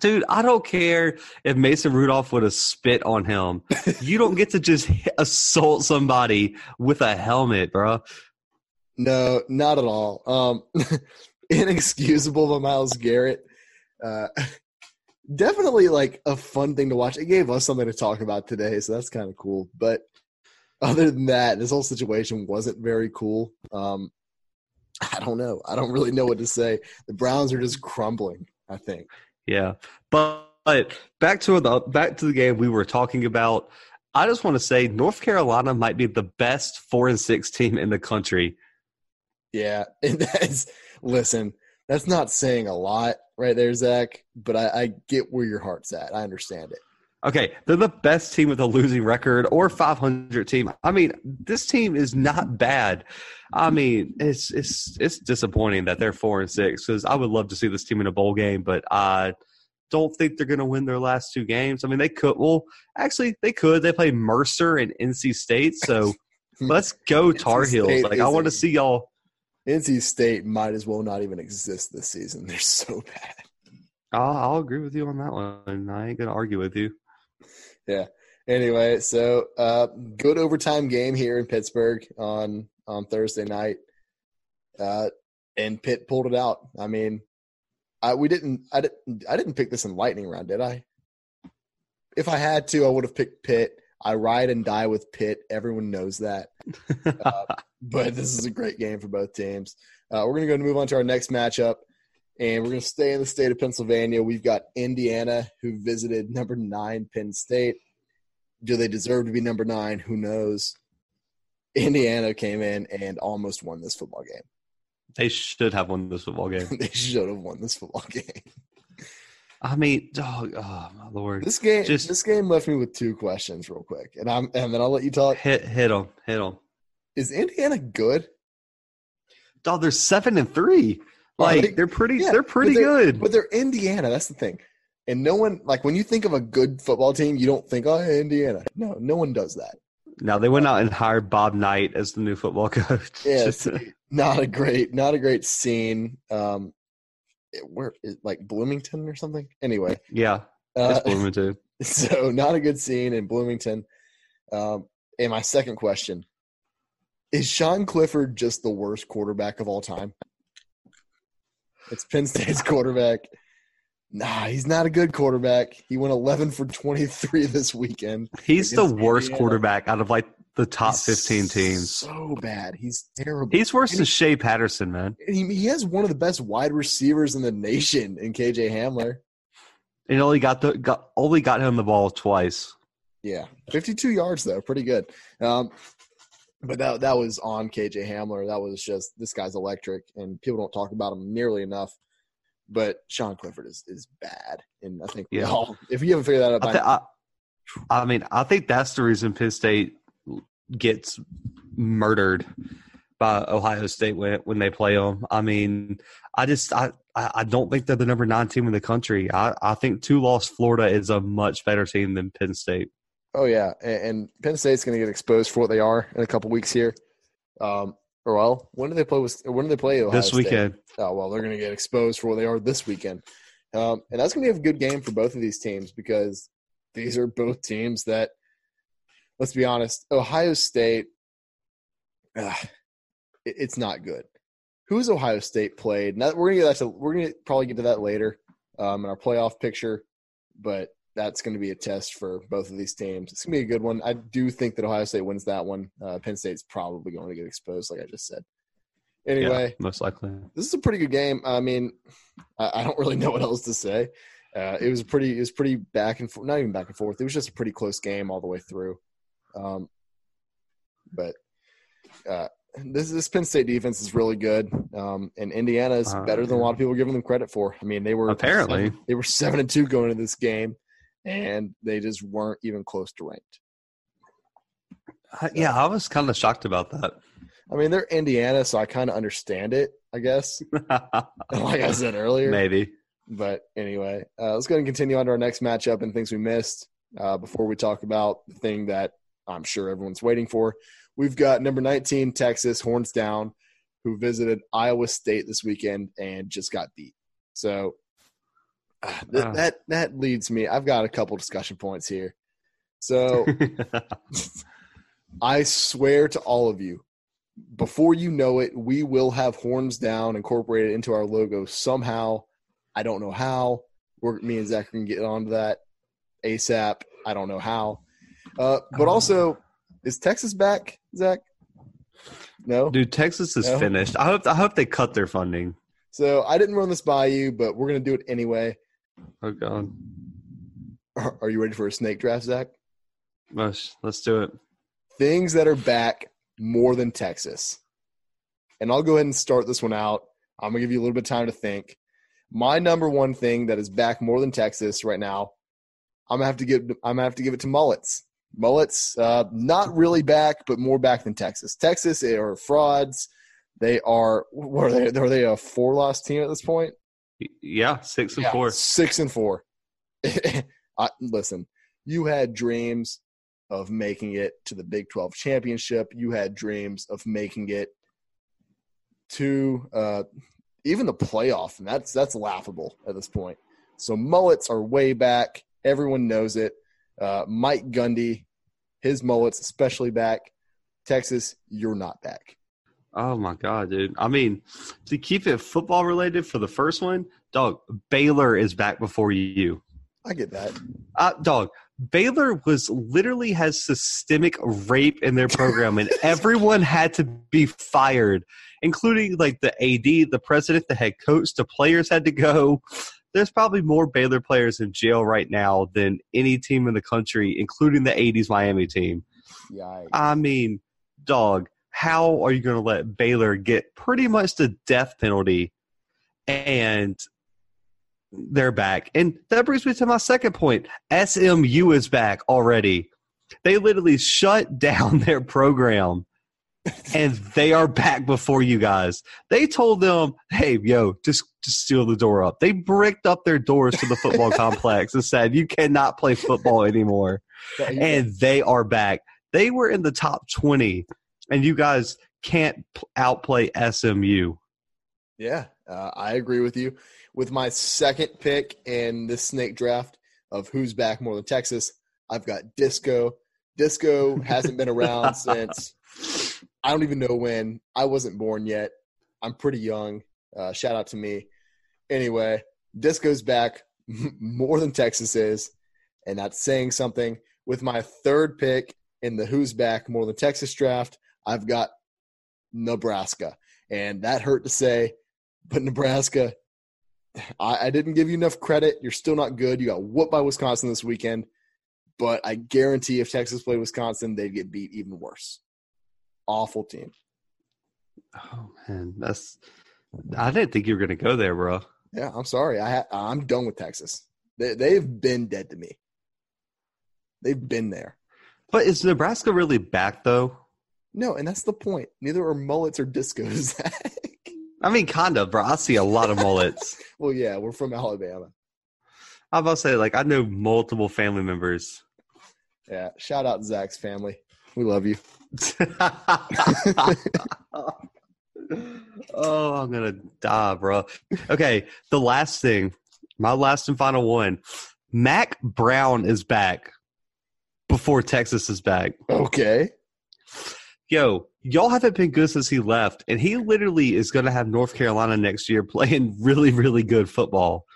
Dude, I don't care if Mason Rudolph would have spit on him. You don't get to just assault somebody with a helmet, bro. No, not at all. Um, [LAUGHS] inexcusable by Myles Garrett. Uh, definitely like a fun thing to watch. It gave us something to talk about today, so that's kind of cool. But other than that, this whole situation wasn't very cool. Um, I don't know. I don't really know what to say. The Browns are just crumbling. I think. Yeah, but, but back to the back to the game we were talking about. I just want to say North Carolina might be the best four and six team in the country. Yeah, [LAUGHS] and that's listen. That's not saying a lot, right there, Zach. But I, I get where your heart's at. I understand it. Okay, they're the best team with a losing record or 500 team. I mean, this team is not bad. I mean, it's it's it's disappointing that they're four and six because I would love to see this team in a bowl game, but I don't think they're going to win their last two games. I mean, they could. Well, actually, they could. They play Mercer and NC State, so [LAUGHS] let's go Tar Heels. Like I want to see y'all. NC State might as well not even exist this season. [LAUGHS] They're so bad. I'll, I'll agree with you on that one. I ain't going to argue with you. Yeah. Anyway, so uh, good overtime game here in Pittsburgh on on Thursday night, uh, and Pitt pulled it out. I mean, I we didn't I didn't I didn't pick this in lightning round, did I? If I had to, I would have picked Pitt. I ride and die with Pitt. Everyone knows that. [LAUGHS] Uh, but this is a great game for both teams. Uh, we're going to go and move on to our next matchup, and we're going to stay in the state of Pennsylvania. We've got Indiana, who visited number nine Penn State. Do they deserve to be number nine? Who knows? Indiana came in and almost won this football game. they should have won this football game. [LAUGHS] they should have won this football [LAUGHS] game. I mean, oh, oh my lord! This game, Just- this game left me with two questions, real quick, and I'm and then I'll let you talk. Hit hit them, hit them. Is Indiana good? Dog, they're seven and three. Like they? are pretty. Yeah, they're pretty but they're- good. But they're Indiana. That's the thing. And no one like when you think of a good football team, you don't think, oh, Indiana. No, no one does that. Now they went out and hired Bob Knight as the new football [LAUGHS] coach. Yeah, Just- not a great, not a great scene. Um, where is it like Bloomington or something? Anyway, [LAUGHS] yeah. uh, Bloomington. [LAUGHS] so not a good scene in Bloomington. Um, and my second question is: Sean Clifford just the worst quarterback of all time? It's Penn State's [LAUGHS] quarterback. Nah, he's not a good quarterback. He went 11 for 23 this weekend. He's the worst Indiana. quarterback out of like the top He's fifteen teams. So bad. He's terrible. He's worse And than Shea Patterson, man. he, he has one of the best wide receivers in the nation in KJ Hamler. And only got the got only got him the ball twice. Yeah, 52 yards though, pretty good. Um, but that that was on KJ Hamler. That was just this guy's electric, and people don't talk about him nearly enough. But Sean Clifford is is bad, and I think we Yeah. all, if you haven't figured that out, I, th- I, I mean, I think that's the reason Penn State gets murdered by Ohio State when when they play them. I mean, I just I I don't think they're the number nine team in the country. I I think two loss Florida is a much better team than Penn State. oh yeah, and, and Penn State's going to get exposed for what they are in a couple weeks here. Um, or well, when do they play? With, when do they play Ohio this State? weekend. Oh well, they're going to get exposed for what they are this weekend, um, and that's going to be a good game for both of these teams because these are both teams that, let's be honest, Ohio State, uh, it, it's not good. Who's Ohio State played? Now we're gonna get that to, we're gonna probably get to that later um, in our playoff picture, but that's going to be a test for both of these teams. It's going to be a good one. I do think that Ohio State wins that one. Uh, Penn State's probably going to get exposed, like I just said. Anyway, yeah, most likely. this is a pretty good game. I mean, I, I don't really [LAUGHS] know what else to say. Uh, it was pretty. It was pretty back and forth. Not even back and forth. It was just a pretty close game all the way through. Um, but uh, this this Penn State defense is really good, um, and Indiana is Uh, better than a lot of people are giving them credit for. I mean, they were Apparently. seven, they were seven and two going into this game, and they just weren't even close to ranked. I- yeah, I was kind of shocked about that. I mean, they're Indiana, so I kind of understand it. I guess, [LAUGHS] like I said earlier. Maybe. But anyway, uh, let's go and continue on to our next matchup and things we missed uh, before we talk about the thing that I'm sure everyone's waiting for. We've got number 19, Texas, horns down, who visited Iowa State this weekend and just got beat. So uh, th- Ah. that that leads me. I've got a couple discussion points here. So [LAUGHS] I swear to all of you, before you know it, we will have horns down incorporated into our logo somehow. I don't know how. We're, me and Zach can get onto that ASAP. I don't know how. Uh, but also, is Texas back, Zach? No. Dude, Texas is No. finished. I hope I hope they cut their funding. So I didn't run this by you, but we're gonna do it anyway. Oh god. Are are you ready for a snake draft, Zach? Let's, let's do it. things that are back more than Texas. And I'll go ahead and start this one out. I'm going to give you a little bit of time to think. My number one thing that is back more than Texas right now, I'm gonna have to give I'm gonna have to give it to Mullets. Mullets, uh, not really back, but more back than Texas. Texas are frauds. They are what are they? Are they a four loss team at this point? Yeah, six and Yeah, four. Six and four. [LAUGHS] I, listen, you had dreams of making it to the Big 12 championship. You had dreams of making it to uh, even the playoff, and that's that's laughable at this point. So mullets are way back. Everyone knows it. Uh, Mike Gundy, his mullets especially back. Texas, you're not back. Oh my god, dude! I mean, to keep it football related for the first one, dog. Baylor is back before you. I get that. Uh, dog. Baylor was literally has systemic rape in their program, and [LAUGHS] everyone had to be fired, including like the AD, the president, the head coach, the players had to go. There's probably more Baylor players in jail right now than any team in the country, including the '80s Miami team. Yeah, I mean, dog, how are you going to let Baylor get pretty much the death penalty and they're back? And that brings me to my second point. SMU is back already. They literally shut [LAUGHS] down their program and they are back before you guys. They told them, "Hey, yo, just just steal the door up." They bricked up their doors to the football [LAUGHS] complex and said, "You cannot play football anymore." and they are back. They were in the top 20, and you guys can't outplay SMU. Yeah, uh, I agree with you. With my second pick in this snake draft of who's back more than Texas, I've got Disco. Disco hasn't been around [LAUGHS] since I don't even know when. I wasn't born yet. I'm pretty young. Uh, shout out to me. Anyway, this goes back [LAUGHS] more than Texas is, and that's saying something. With my third pick in the who's back more than Texas draft, I've got Nebraska. And that hurt to say, but Nebraska, I, I didn't give you enough credit. You're still not good. You got whooped by Wisconsin this weekend. But I guarantee if Texas played Wisconsin, they'd get beat even worse. Awful team. Oh man, that's. I didn't think you were going to go there, bro. Yeah, I'm sorry. I ha- I'm done with Texas. They, they've been dead to me. They've been there. But is Nebraska really back though? No, and that's the point. Neither are mullets or discos. I mean, kind of, bro. I see a lot of mullets. [LAUGHS] well, yeah, we're from Alabama. I'm about to say, like, I know multiple family members. Yeah, shout out Zach's family. We love you. [LAUGHS] oh, I'm gonna die, bro. Okay, the last thing, my last and final one. Mack Brown is back before Texas is back. Okay. Yo, y'all haven't been good since he left, and he literally is going to have North Carolina next year [LAUGHS] playing really, really good football.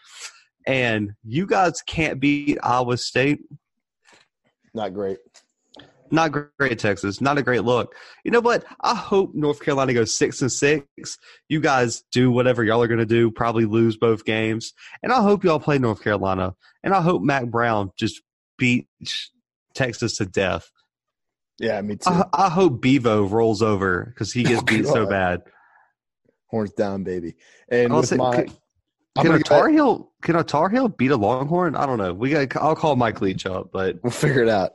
And you guys can't beat Iowa State. Not great. Not great, Texas. Not a great look. You know what? I hope North Carolina goes six and six. You guys do whatever y'all are going to do. Probably lose both games, and I hope y'all play North Carolina. And I hope Mack Brown just beats Texas to death. Yeah, me too. I, I hope Bevo rolls over because he gets [LAUGHS] Oh, beat so bad. Horns down, baby. And I'll with say- my, can- Can a Tar Heel can a Tar Heel beat a Longhorn? I don't know. We got. I'll call Mike Leach up, but We'll figure it out.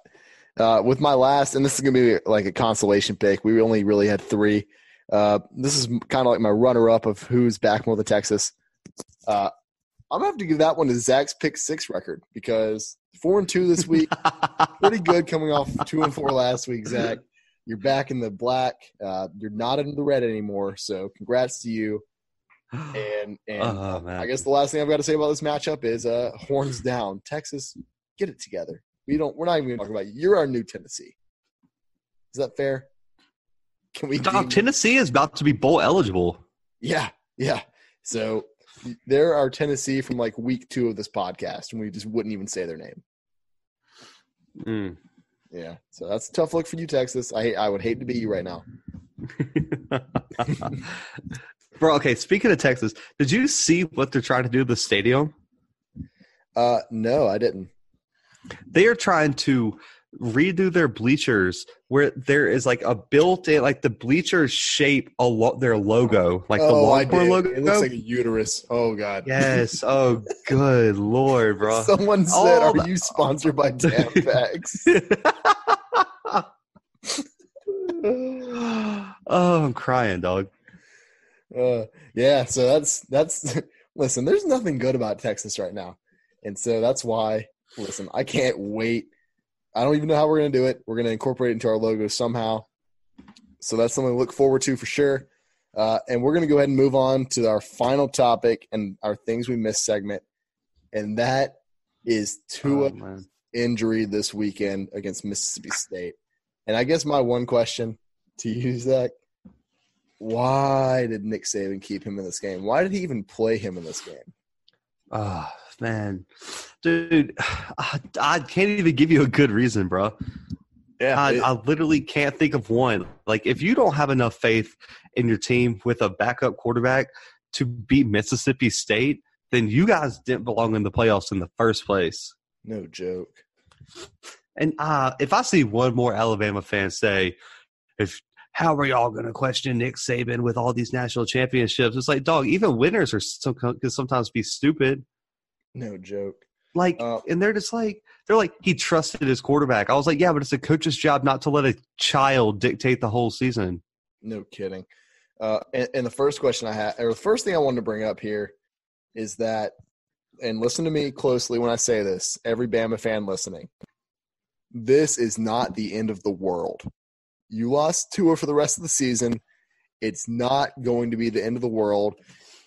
Uh, with my last, and this is gonna be like a consolation pick. We only really had three. Uh, this is kind of like my runner-up of who's back more than Texas. Uh, I'm gonna have to give that one to Zach's pick six record because four and two this week, [LAUGHS] pretty good coming off two and four last week. Zach, you're back in the black. Uh, you're not in the red anymore. So congrats to you. And and oh I guess the last thing I've got to say about this matchup is uh, horns down. Texas, get it together. We don't. We're not even talking about you. You're our new Tennessee. Is that fair? Can we? Tennessee is about to be bowl eligible. yeah, yeah. So they're our Tennessee from like week two of this podcast, and we just wouldn't even say their name. Mm. Yeah. So that's a tough look for you, Texas. I I would hate to be you right now. [LAUGHS] Bro, okay. Speaking of Texas, did you see what they're trying to do to the stadium? Uh, no, I didn't. They are trying to redo their bleachers where there is like a built-in like the bleachers shape a lot their logo like the oh, I Longhorn logo. It looks like a uterus. Oh god. yes. Oh, good lord, bro. [LAUGHS] Someone said, All "Are the- you sponsored by Tampax?" [LAUGHS] [LAUGHS] oh, I'm crying, dog. uh, yeah. So that's that's. listen, there's nothing good about Texas right now, and so that's why. Listen, I can't wait. I don't even know how we're gonna do it. We're gonna incorporate it into our logo somehow. So that's something to look forward to for sure. Uh, and we're gonna go ahead and move on to our final topic and our things we missed segment, and that is Tua Oh, injury this weekend against Mississippi State. And I guess my one question to you, Zach, why did Nick Saban keep him in this game? Why did he even play him in this game? Oh man, dude, [SIGHS] I, I can't even give you a good reason, bro. Yeah, I, I literally can't think of one. Like, if you don't have enough faith in your team with a backup quarterback to beat Mississippi State, then you guys didn't belong in the playoffs in the first place. no joke. And uh, if I see one more Alabama fan say, "If how are y'all going to question Nick Saban with all these national championships?" It's like, dog, even winners are some, can sometimes be stupid. No joke. Like, Uh, and they're just like, they're like, he trusted his quarterback. I was like, yeah, but it's a coach's job not to let a child dictate the whole season. No kidding. Uh, and, and the first question I had, or the first thing I wanted to bring up here is that, and listen to me closely when I say this, every Bama fan listening, this is not the end of the world. You lost Tua for the rest of the season. It's not going to be the end of the world.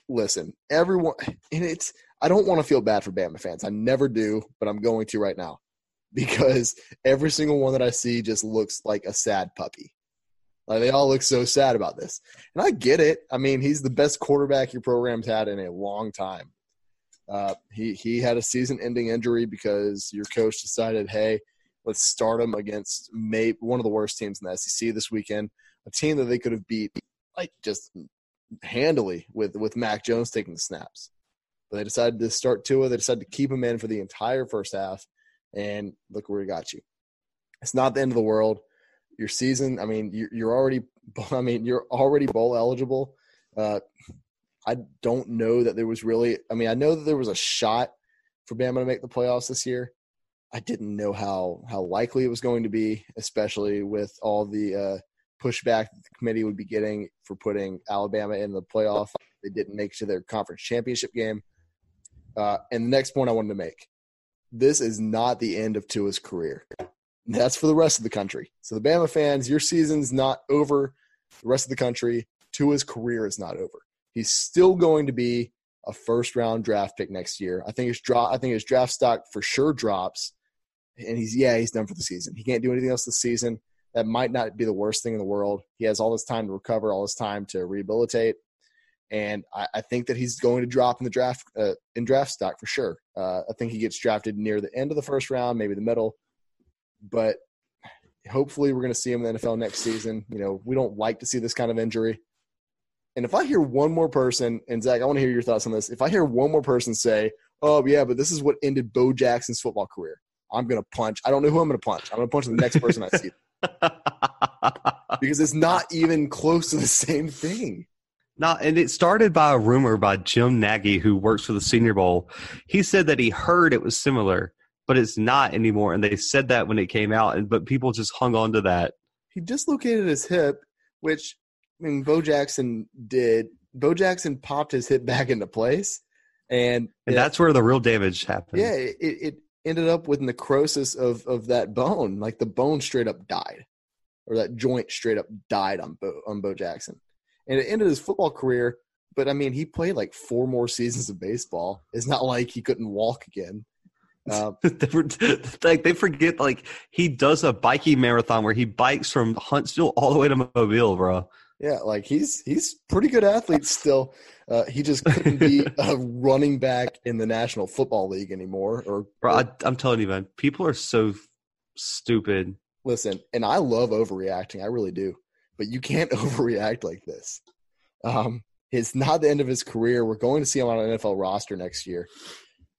Listen, everyone, and it's, I don't want to feel bad for Bama fans. I never do, but I'm going to right now because every single one that I see just looks like a sad puppy. Like they all look so sad about this. And I get it. I mean, he's the best quarterback your program's had in a long time. Uh, he he had a season-ending injury because your coach decided, hey, let's start him against may one of the worst teams in the SEC this weekend, a team that they could have beat like just handily with with Mac Jones taking the snaps. They decided to start Tua. They decided to keep him in for the entire first half, and look where he got you. It's not the end of the world. Your season, I mean, you're, you're already, [LAUGHS] I mean, you're already bowl eligible. Uh, I don't know that there was really. I mean, I know that there was a shot for Bama to make the playoffs this year. I didn't know how how likely it was going to be, especially with all the uh, pushback that the committee would be getting for putting Alabama in the playoff. They didn't make it to their conference championship game. Uh, and the next point I wanted to make: this is not the end of Tua's career. That's for the rest of the country. So the Bama fans, your season's not over. The rest of the country, Tua's career is not over. He's still going to be a first round draft pick next year. I think his drop I think his draft stock for sure drops. And he's yeah, he's done for the season. He can't do anything else this season. That might not be the worst thing in the world. He has all this time to recover, all this time to rehabilitate. And I, I think that he's going to drop in the draft uh, in draft stock for sure. Uh, I think he gets drafted near the end of the first round, maybe the middle. But hopefully, we're going to see him in the NFL next season. You know, we don't like to see this kind of injury. And if I hear one more person, and Zach, I want to hear your thoughts on this. If I hear one more person say, "Oh yeah, but this is what ended Bo Jackson's football career," I'm going to punch. I don't know who I'm going to punch. I'm going to punch the next person I see [LAUGHS] because it's not even close to the same thing. No, and it started by a rumor by Jim Nagy, who works for the Senior Bowl. He said that he heard it was similar, but it's not anymore. And they said that when it came out, and but people just hung on to that. He dislocated his hip, which I mean, Bo Jackson did. Bo Jackson popped his hip back into place, and And yeah, that's where the real damage happened. yeah, it, it ended up with necrosis of of that bone. Like the bone straight up died, or that joint straight up died on Bo on Bo Jackson, and it ended his football career. But I mean, he played like four more seasons of baseball. It's not like he couldn't walk again. [LAUGHS] Uh, like they forget like he does a biking marathon where he bikes from Huntsville all the way to Mobile, bro. yeah, like he's he's pretty good athlete still. Uh, he just couldn't be a running back in the National Football League anymore. Or, Bro, I, I'm telling you, man, people are so stupid. listen, and I love overreacting. I really do. But you can't [LAUGHS] overreact like this. Um, it's not the end of his career. We're going to see him on an NFL roster next year.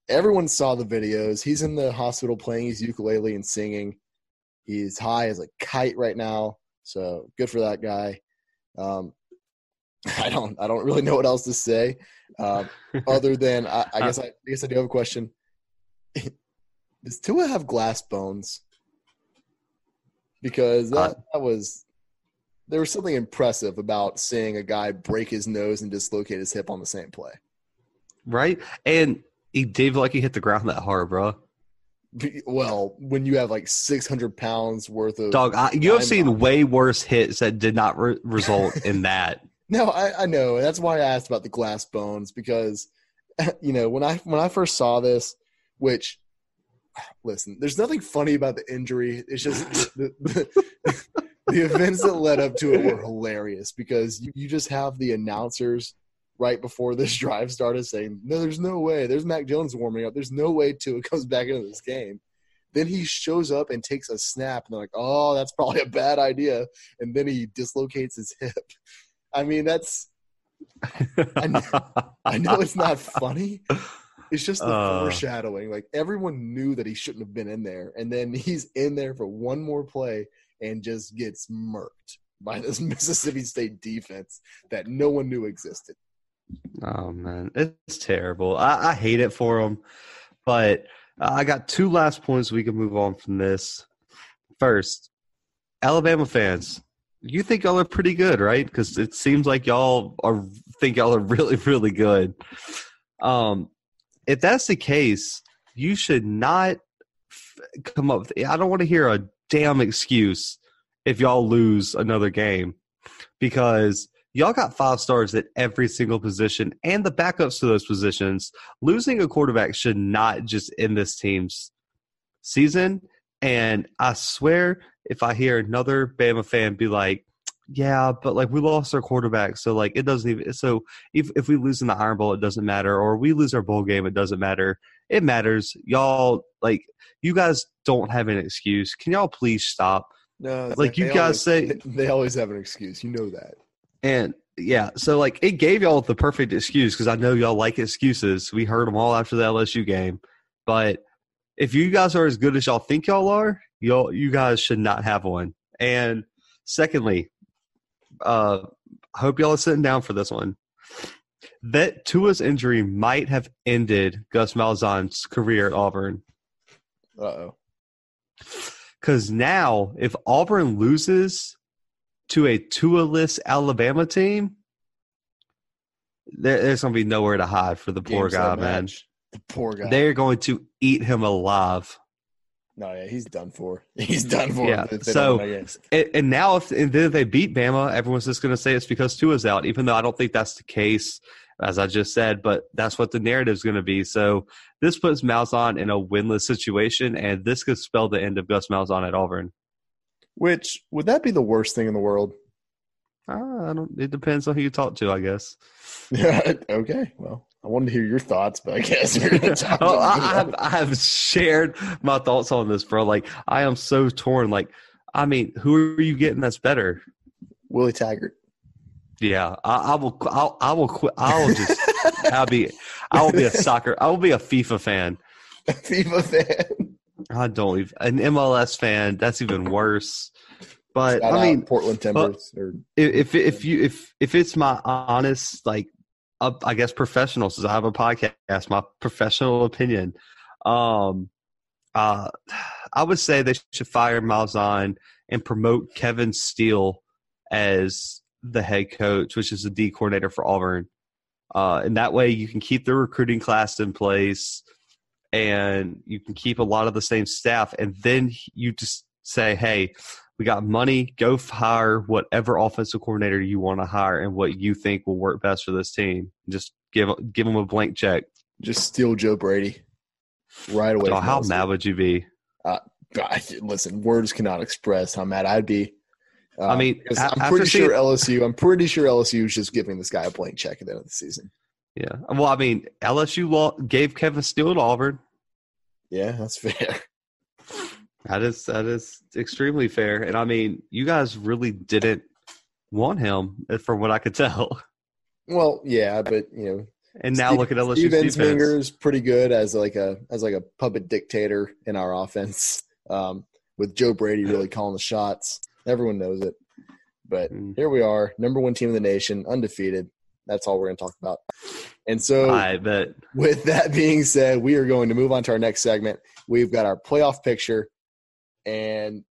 Everyone saw the videos. He's in the hospital playing his ukulele and singing. He's high as a kite right now, so good for that guy. Um, [LAUGHS] I don't I don't really know what else to say, um, [LAUGHS] other than I, I guess I, I guess I do have a question. Does Tua have glass bones? Because that, Uh, that was there was something impressive about seeing a guy break his nose and dislocate his hip on the same play. right? And he did like he hit the ground that hard, bro. Well, when you have like six hundred pounds worth of Dog, I, you have seen way worse hits that did not re- result in [LAUGHS] that. No, I, I know. That's why I asked about the glass bones because, [LAUGHS] you know, when I when I first saw this, which, [SIGHS] listen, there's nothing funny about the injury. It's just [LAUGHS] the, the, the events that led up to it were hilarious because you, you just have the announcers right before this [LAUGHS] drive started saying, "No, there's no way. There's Mac Jones warming up. There's no way Tua comes back into this game." Then he shows up and takes a snap, and they're like, "Oh, that's probably a bad idea." And then he dislocates his hip. I mean, that's I know, I know it's not funny. It's just the Uh. foreshadowing. Like everyone knew that he shouldn't have been in there, and then he's in there for one more play and just gets murked by this [LAUGHS] Mississippi State defense that no one knew existed. Oh man, it's terrible. I, I hate it for them, but I got two last points. We can move on from this. First, Alabama fans, you think y'all are pretty good, right? Because it seems like y'all are think y'all are [LAUGHS] really, really good. Um, if that's the case, you should not f- come up. With, I don't want to hear a damn excuse if y'all lose another game because y'all got five stars at every single position and the backups to those positions. Losing a quarterback should not just end this team's season. And I swear, if I hear another Bama fan be like, yeah, but like we lost our quarterback, so like it doesn't even. So if if we lose in the Iron Bowl, it doesn't matter, or we lose our bowl game, it doesn't matter. It matters, y'all. Like you guys don't have an excuse. Can y'all please stop? No, Like, you guys always- say- [LAUGHS] they always have an excuse. You know that. And yeah, so like it gave y'all the perfect excuse because I know y'all like excuses. We heard them all after the LSU game, but if you guys are as good as y'all think y'all are, y'all you guys should not have one. And secondly, uh, I hope y'all are sitting down for this one. That Tua's injury might have ended Gus Malzahn's career at Auburn. Uh oh. Because now, if Auburn loses to a Tua-less Alabama team, there, there's going to be nowhere to hide for the poor guy, man. The poor guy. They're going to eat him alive. no, yeah, he's done for. [LAUGHS] He's done for. Yeah, so- don't win, I guess. And, and now, if and then if they beat Bama, everyone's just going to say it's because Tua's out, even though I don't think that's the case, as I just said. But that's what the narrative's going to be. So this puts Malzahn in a winless situation, and this could spell the end of Gus Malzahn at Auburn. Which would that be the worst thing in the world? Uh, I don't. It depends on who you talk to, I guess. Yeah. [LAUGHS] okay, well, I wanted to hear your thoughts, but I guess you're gonna talk [LAUGHS] oh, I, I've, I have shared my thoughts on this, bro. Like I am so torn. Like, I mean, who are you getting that's better? Willie Taggart. Yeah, I, I will. I'll, I will quit. I will just. I'll be. I will be a [LAUGHS] soccer. I will be a FIFA fan. A FIFA fan. I don't even an MLS fan. That's even worse. But I mean, Portland Timbers. or if if you if if it's my honest like uh, I guess professional since I have a podcast, my professional opinion, um, uh, I would say they should fire Malzahn and promote Kevin Steele as the head coach, which is the D coordinator for Auburn. Uh, and that way you can keep the recruiting class in place and you can keep a lot of the same staff. And then you just say, hey, we got money. Go hire whatever offensive coordinator you want to hire and what you think will work best for this team. Just give give them a blank check. just steal Joe Brady right away. How mad would you be? I- listen, words cannot express how mad I'd be. Uh, I mean, because a- I'm pretty sure seeing- LSU. I'm pretty sure LSU is just giving this guy a blank check at the end of the season. Yeah. Well, I mean, LSU gave Kevin Steele to Auburn. Yeah, that's fair. [LAUGHS] That is that is extremely fair. And I mean, you guys really didn't want him, uh, from what I could tell. Well, yeah, but you know, And now Steve- look at LSU's Steve defense. Ensminger's pretty good as like a as like a puppet dictator in our [LAUGHS] offense. Um, with Joe Brady really calling the shots. Everyone knows it. But Mm. here we are, number one team in the nation, undefeated. That's all we're going to talk about. And so, I bet. with that being said, we are going to move on to our next segment. We've got our playoff picture. And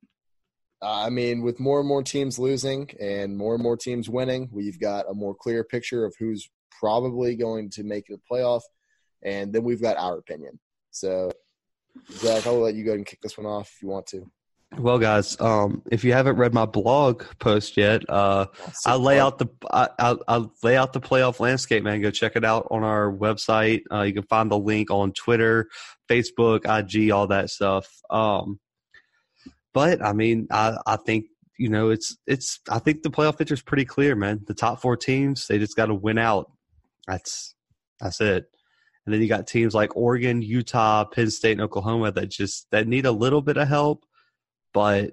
uh, I mean, with more and more teams losing and more and more teams winning, we've got a more clear picture of who's probably going to make it a playoff. And then we've got our opinion. So, Zach, I'll let you go ahead and kick this one off if you want to. Well, guys, um, if you haven't read my blog post yet, uh, I lay out the I, I, I lay out the playoff landscape, man. Go check it out on our website. Uh, you can find the link on Twitter, Facebook, IG, all that stuff. Um, but I mean, I, I think you know it's it's I think the playoff picture is pretty clear, man. The top four teams they just got to win out. That's that's it. And then you got teams like Oregon, Utah, Penn State, and Oklahoma that just that need a little bit of help but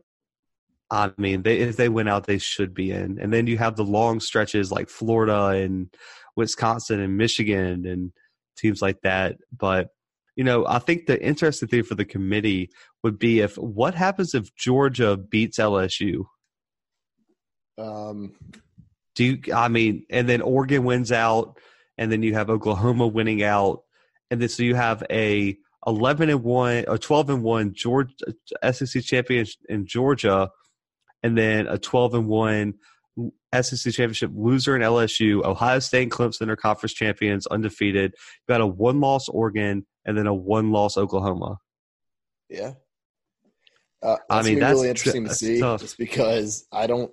I mean, they, if they win out, they should be in. And then you have the long stretches like Florida and Wisconsin and Michigan and teams like that. But you know, I think the interesting thing for the committee would be if what happens if Georgia beats LSU? Um, Do you? I mean, and then Oregon wins out, and then you have Oklahoma winning out, and then so you have a 11 and 1 or 12 and 1 Georgia SEC champion in Georgia and then a 12 and 1 SEC championship loser in LSU, Ohio State and Clemson are conference champions undefeated. You got a one loss Oregon and then a one loss Oklahoma. yeah. Uh, I mean, gonna really interesting tr- to see tough. just because I don't,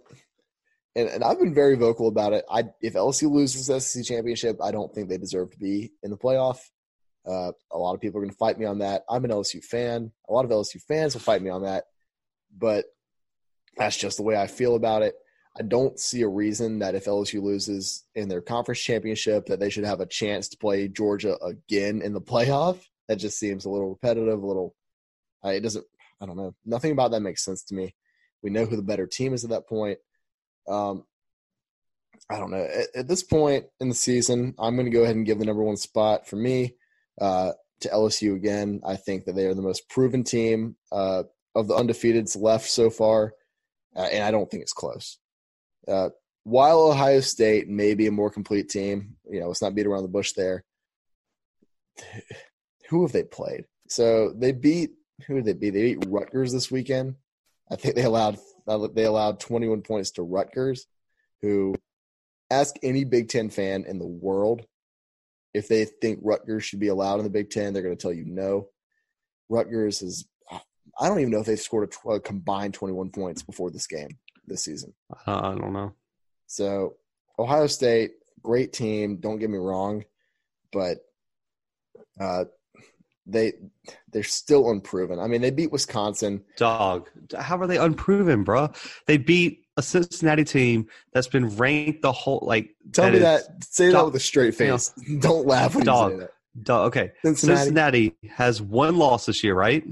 and, and I've been very vocal about it. I if LSU loses the SEC championship, I don't think they deserve to be in the playoff. Uh, a lot of people are going to fight me on that. I'm an LSU fan. A lot of LSU fans will fight me on that, but that's just the way I feel about it. I don't see a reason that if LSU loses in their conference championship, that they should have a chance to play Georgia again in the playoff. That just seems a little repetitive, a little. Uh, it doesn't. I don't know. Nothing about that makes sense to me. We know who the better team is at that point. Um, I don't know. At, at this point in the season, I'm going to go ahead and give the number one spot for me uh, to LSU again. I think that they are the most proven team uh, of the undefeateds left so far, uh, and I don't think it's close. Uh, while Ohio State may be a more complete team, you know, let's not beat around the bush there. [SIGHS] Who have they played? So they beat who did they beat? They beat Rutgers this weekend. I think they allowed they allowed 21 points to Rutgers, who ask any Big Ten fan in the world if they think Rutgers should be allowed in the Big Ten. They're going to tell you no. Rutgers is. I don't even know if they've scored a, tw- a combined 21 points before this game this season. Uh, I don't know. So Ohio State, great team. Don't get me wrong, but uh, they they're still unproven. I mean, they beat Wisconsin. Dog, how are they unproven, bro? They beat a Cincinnati team that's been ranked the whole like. Tell me is- that. Say that with a straight face. [LAUGHS] Don't laugh when Dog. you say that. Dog, okay, Cincinnati. Cincinnati has one loss this year, right?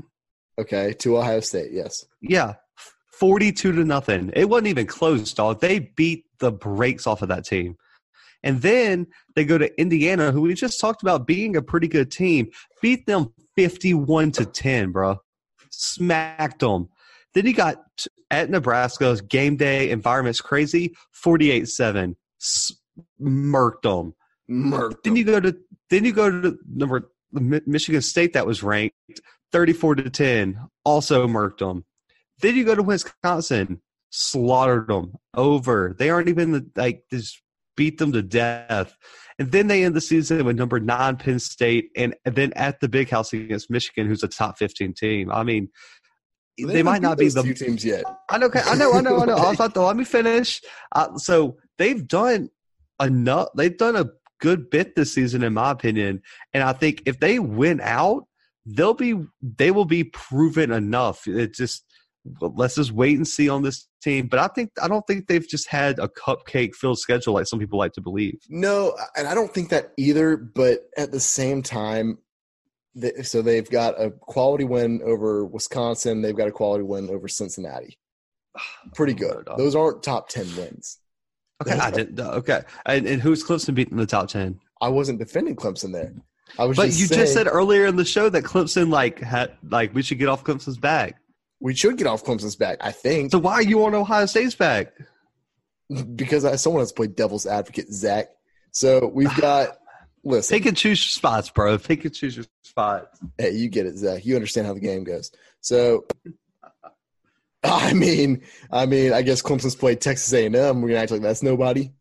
Okay, to Ohio State. Yes. Yeah, forty-two to nothing. It wasn't even close, dog. They beat the brakes off of that team, and then they go to Indiana, who we just talked about being a pretty good team, beat them fifty-one to ten, bro. Smacked them. Then you got at Nebraska's game day environment's crazy, 48-7. Smirked them. Murked Then you go to then you go to number Michigan State that was ranked 34 to 10, also murked them. Then you go to Wisconsin, slaughtered them over. They aren't even the, like just beat them to death. And then they end the season with number nine Penn State, and, then at the big house against Michigan, who's a top 15 team. I mean, they, might not be the two teams yet. I know, I know, I know, I know. I thought, though, let me finish. Uh, so they've done enough. They've done a good bit this season, in my opinion. And I think if they win out, they'll be they will be proven enough. It just let's just wait and see on this team. But I think I don't think they've just had a cupcake filled schedule like some people like to believe. No, and I don't think that either. But at the same time, th- so they've got a quality win over Wisconsin. They've got a quality win over Cincinnati. [SIGHS] Pretty good. Uh, Those aren't top ten wins. Okay, I didn't. Okay, and, and who's Clemson beating the top ten? I wasn't defending Clemson there. I was But just you saying, just said earlier in the show that Clemson like had like we should get off Clemson's back. We should get off Clemson's back, I think, So why are you on Ohio State's back? [LAUGHS] because I, someone has played devil's advocate, Zach. So we've [SIGHS] got. Listen, Pick and choose your spots, bro. Pick and choose your spots. Hey, you get it, Zach. You understand how the game goes. So, [LAUGHS] I mean, I mean, I guess Clemson's played Texas A&M. We're gonna act like that's nobody.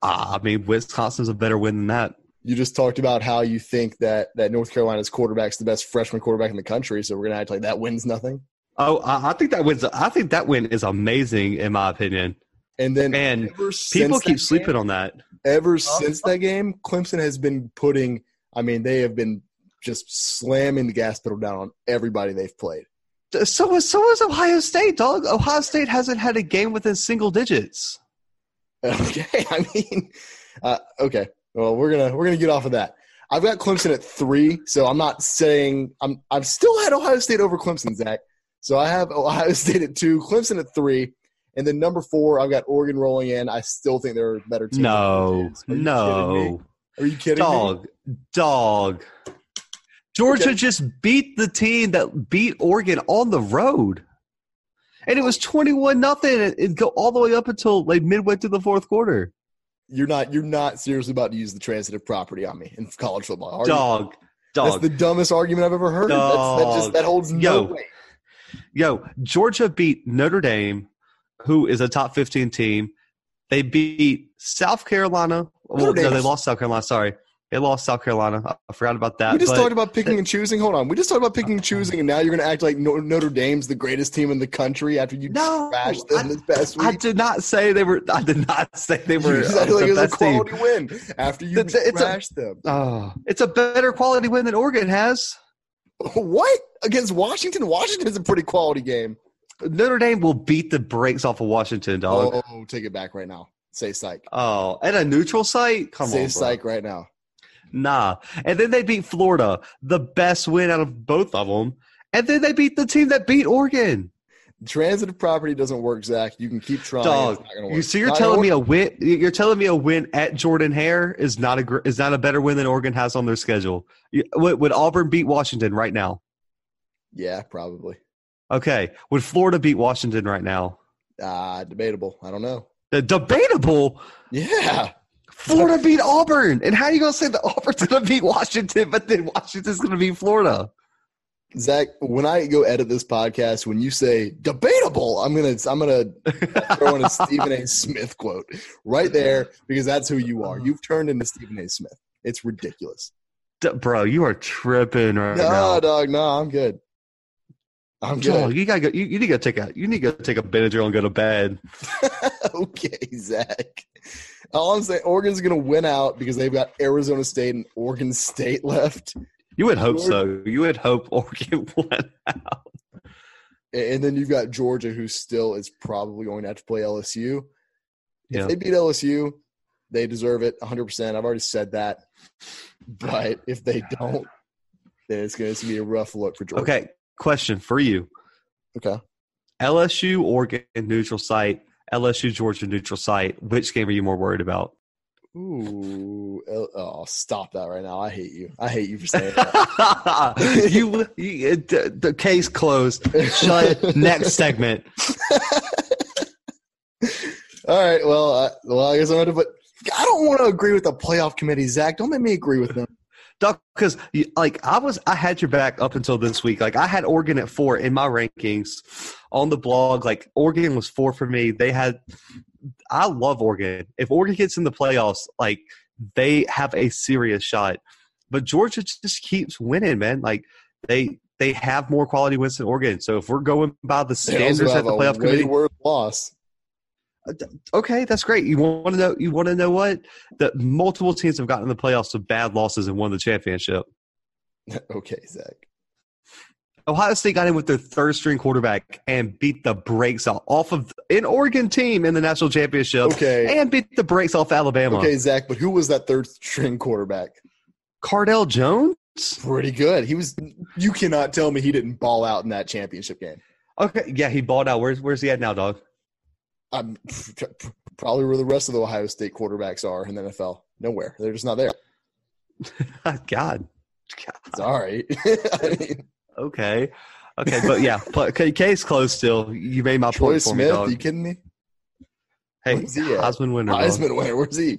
Ah, I mean, Wisconsin's a better win than that. You just talked about how you think that that North Carolina's quarterback's the best freshman quarterback in the country. So we're gonna act like that wins nothing. Oh, I, I think that wins. I think that win is amazing, in my opinion. And then And ever People keep that sleeping game, on that. Ever since that game, Clemson has been putting. I mean, they have been just slamming the gas pedal down on everybody they've played. So is so is Ohio State, dog. Ohio State hasn't had a game within single digits. [LAUGHS] Okay, I mean, uh, okay. Well, we're gonna we're gonna get off of that. I've got Clemson at three, so I'm not saying I'm. I've still had Ohio State over Clemson, Zach. So I have [LAUGHS] Ohio State at two, Clemson at three, and then number four, I've got Oregon rolling in. I still think they're a better team. than No, Are you kidding me? no, Are you kidding me? dog, dog. Georgia Okay. just beat the team that beat Oregon on the road, and it was twenty-one nothing. and It go all the way up until like midway through the fourth quarter. You're not. You're not seriously about to use the transitive property on me in college football. are you? Dog, That's the dumbest argument I've ever heard. That's, that just that holds no Yo. weight. Yo, Georgia beat Notre Dame, who is a top 15 team. They beat South Carolina. Well, no, they lost South Carolina. Sorry. They lost South Carolina. I- forgot about that. We just talked about picking and choosing. Hold on. We just talked about picking and choosing, and now you're going to act like Notre Dame's the greatest team in the country after you No, trashed them I- this past week. I did not say they were. I did not say they were uh, said like it the was a best team. quality win after you It's it's a- trashed them. Oh, it's a better quality win than Oregon has. What against Washington? Washington is a pretty quality game. Notre Dame will beat the brakes off of Washington, dog. Oh, take it back right now. Say psych. Oh, at a neutral site? Come Say on, bro. psych right now. Nah. And then they beat Florida, the best win out of both of them. And then they beat the team that beat Oregon. Transitive property doesn't work, Zach. You can keep trying. Dog, It's not gonna work. You, so you're Not telling me a win? You're telling me a win at Jordan Hare is not a is not a better win than Oregon has on their schedule? You- Would, would Auburn beat Washington right now? Yeah, probably. Okay. Would Florida beat Washington right now? Ah, debatable. I don't know. The debatable. Yeah. Florida beat Auburn, and how are you gonna say that Auburn's gonna beat Washington, but then Washington's gonna beat Florida? Zach, when I go edit this podcast, when you say debatable, I'm gonna I'm gonna throw in a [LAUGHS] Stephen A. Smith quote right there because that's who you are. Uh. You've turned into Stephen A. Smith. It's ridiculous. D- bro, you are tripping right No, now. dog, no, I'm good. I'm Dog, good. you gotta go. You, you need to go take a. You need to go take a Benadryl and go to bed. [LAUGHS] okay, Zach. All I'm saying, Oregon's gonna win out because they've got Arizona State and Oregon State [LAUGHS] left, You would hope so. You would hope [LAUGHS] Oregon won out. and then you've got Georgia, who still is probably going to have to play LSU. If Yeah. they beat LSU, they deserve it 100%. I've already said that. But if they [LAUGHS] don't, then it's going to be a rough look for Georgia. Okay, question for you: Okay. LSU Oregon neutral site, LSU Georgia neutral site. Which game are you more worried about? Ooh. Oh, stop that right now. I hate you. I hate you for saying [LAUGHS] that. you, you the, the case closed. Shut. Next segment. [LAUGHS] All right. Well, uh, well, I guess I'm going to, but I don't want to agree with the playoff committee, Zach. Don't make me agree with them. Doc, because like I was, I had your back up until this week. Like I had Oregon at four in my rankings on the blog. Like Oregon was four for me. They had, I love Oregon. If Oregon gets in the playoffs, like they have a serious shot. But Georgia just keeps winning, man. Like they they have more quality wins than Oregon. So if we're going by the standards at the playoff committee, worse loss. Uh, okay, that's great. You want to know? You want to know what? That multiple teams have gotten in the playoffs with bad losses and won the championship. [LAUGHS] okay, Zach. Ohio State got in with their third string quarterback and beat the brakes off of an Oregon team in the national championship Okay. and beat the brakes off Alabama. Okay, Zach, but who was that third string quarterback? Cardale Jones. Pretty good. He was. You cannot tell me he didn't ball out in that championship game. Okay, yeah, he balled out. Where's Where's he at now, dog? I'm probably where the rest of the Ohio State quarterbacks are in the NFL. Nowhere. They're just not there. [LAUGHS] God. God. Sorry. [LAUGHS] I mean, Okay. Okay, but yeah, [LAUGHS] but K- case closed still. You made my Troy point for Smith, me, you kidding me? hey, where's he? Heisman winner. dog. Heisman winner. Where's he?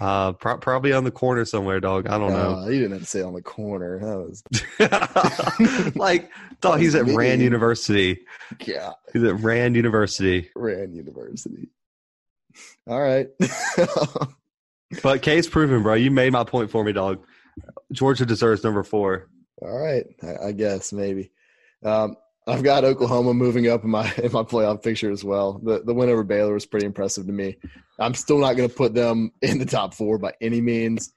Uh, pro- probably on the corner somewhere, dog. I don't know. Uh, he didn't have to say on the corner. That was [LAUGHS] like, dog, he's at. Rand University. yeah, He's at Rand University. Rand University. All right. [LAUGHS] But case proven, bro. You made my point for me, dog. Georgia deserves number four. All right, I, I guess maybe. Um, I've got Oklahoma moving up in my [LAUGHS] in my playoff picture as well. The the win over Baylor was pretty impressive to me. I'm still not going to put them [LAUGHS] in the top four by any means,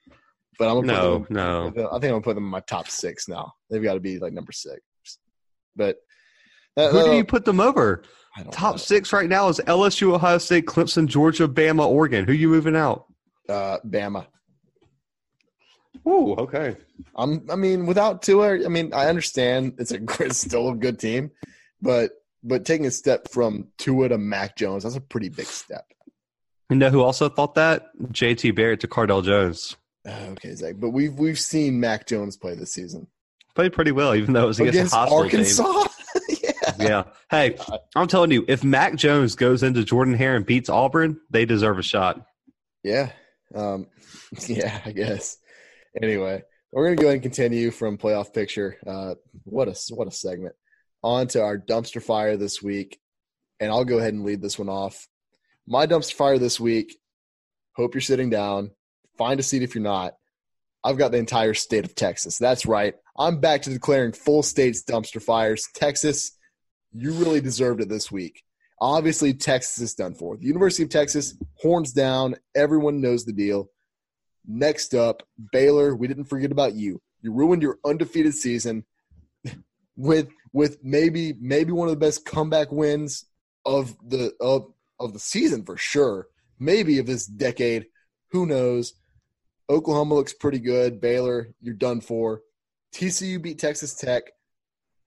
but I'm gonna No, put no. I think I'm gonna put them in my top six now. They've got to be like number six. But uh, Who do you put them over? Top know. six right now is LSU, Ohio State, Clemson, Georgia, Bama, Oregon. Who are you moving out? Uh, Bama. Ooh, okay. I'm. I mean, without Tua, I mean, I understand it's a [LAUGHS] it's still a good team, but but taking a step from Tua to Mac Jones, that's a pretty big step. You know who also thought that? JT Barrett to Cardale Jones. Uh, Okay, Zach, but we've we've seen Mac Jones play this season Played pretty well, even though it was against, against a hostile Arkansas. [LAUGHS] yeah. Yeah. Hey, I'm telling you, if Mac Jones goes into Jordan Hare and beats Auburn, they deserve a shot. Yeah. Um, [LAUGHS] yeah, I guess. Anyway, we're gonna go ahead and continue from playoff picture. Uh, what a what a segment. On to our dumpster fire this week, and I'll go ahead and lead this one off. My dumpster fire this week. Hope you're sitting down. Find a seat if you're not. I've got the entire state of Texas. That's right. I'm back to declaring full states dumpster fires. Texas, you really deserved it this week. Obviously, Texas is done for. The University of Texas, horns down. Everyone knows the deal. Next up, Baylor. We didn't forget about you. You ruined your undefeated season with with maybe maybe one of the best comeback wins of the of of the season for sure. Maybe of this decade. Who knows? Oklahoma looks pretty good. Baylor, you're done for. TCU beat Texas Tech,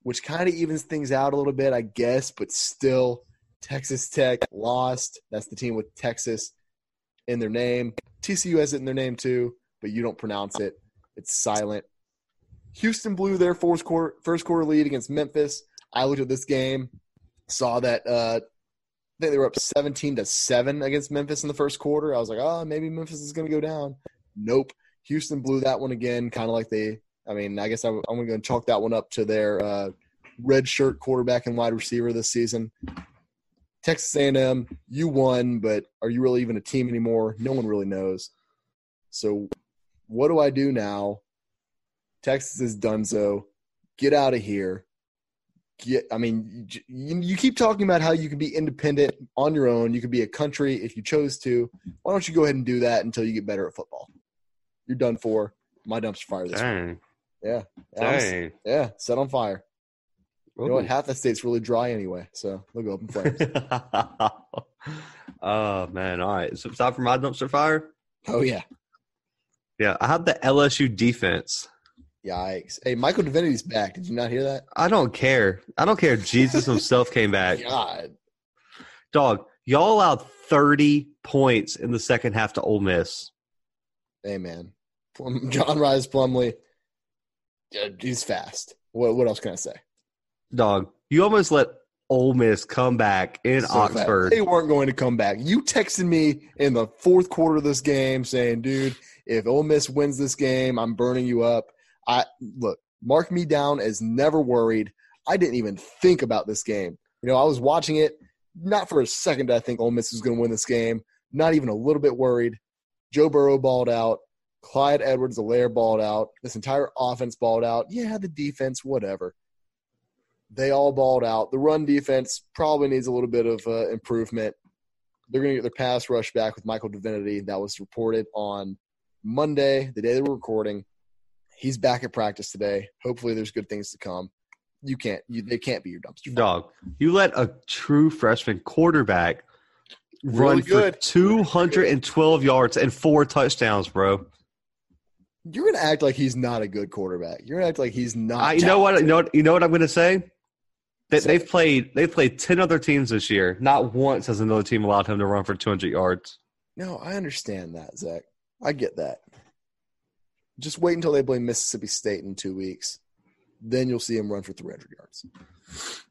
which kind of evens things out a little bit, I guess, but still, Texas Tech lost. That's the team with Texas in their name. TCU has it in their name too, but you don't pronounce it. It's silent. Houston blew their first quarter, first quarter lead against Memphis. I looked at this game, saw that uh, I think they were up 17 to 7 against Memphis in the first quarter. I was like, oh, maybe Memphis is going to go down. Nope. Houston blew that one again, kind of like they, I mean, I guess I'm, I'm going to chalk that one up to their uh, red shirt quarterback and wide receiver this season. Texas A&M, you won, but are you really even a team anymore? No one really knows. So what do I do now? Texas is done so. Get out of here. Get. I mean, you, you keep talking about how you can be independent on your own. You could be a country if you chose to. Why don't you go ahead and do that until you get better at football? You're done for. My dumpster fire this week. Yeah. Dang. Yeah. Set on fire. You know what? Half the state's really dry anyway, so they'll go up in flames. [LAUGHS] oh man! All right, so it's time for my dumpster fire. oh yeah. Yeah, I have the LSU defense. Yikes. Hey, Michael Divinity's back. Did you not hear that? I don't care. I don't care. if Jesus himself came back. [LAUGHS] God. Dog, y'all allowed 30 points in the second half to Ole Miss. Hey man. [LAUGHS] John Rhys Plumlee. He's fast. What what else can I say? Dog, you almost let Ole Miss come back in So. Oxford. They weren't going to come back. You texted me in the fourth quarter of this game saying, dude, if Ole Miss wins this game, I'm burning you up. I look, mark me down as never worried. I didn't even think about this game. You know, I was watching it. Not for a second did I think Ole Miss was going to win this game. Not even a little bit worried. Joe Burrow balled out. Clyde Edwards-Helaire balled out. This entire offense balled out. Yeah, the defense, whatever. They all balled out. The run defense probably needs a little bit of uh, improvement. They're going to get their pass rush back with Michael Divinity. That was reported on Monday, the day they were recording. He's back at practice today. Hopefully, there's good things to come. You can't. You, they can't be your dumpster. Dog, you let a true freshman quarterback Really run good. for 212 yards and four touchdowns, bro. You're going to act like he's not a good quarterback. You're going to act like he's not. I, you know what? You know what? You know what I'm going to say? That Say they've played. They've played 10 other teams this year. Not once has another team allowed him to run for 200 yards. No, I understand that, Zach. I get that. Just wait until they play Mississippi State in two weeks. then you'll see him run for 300 yards.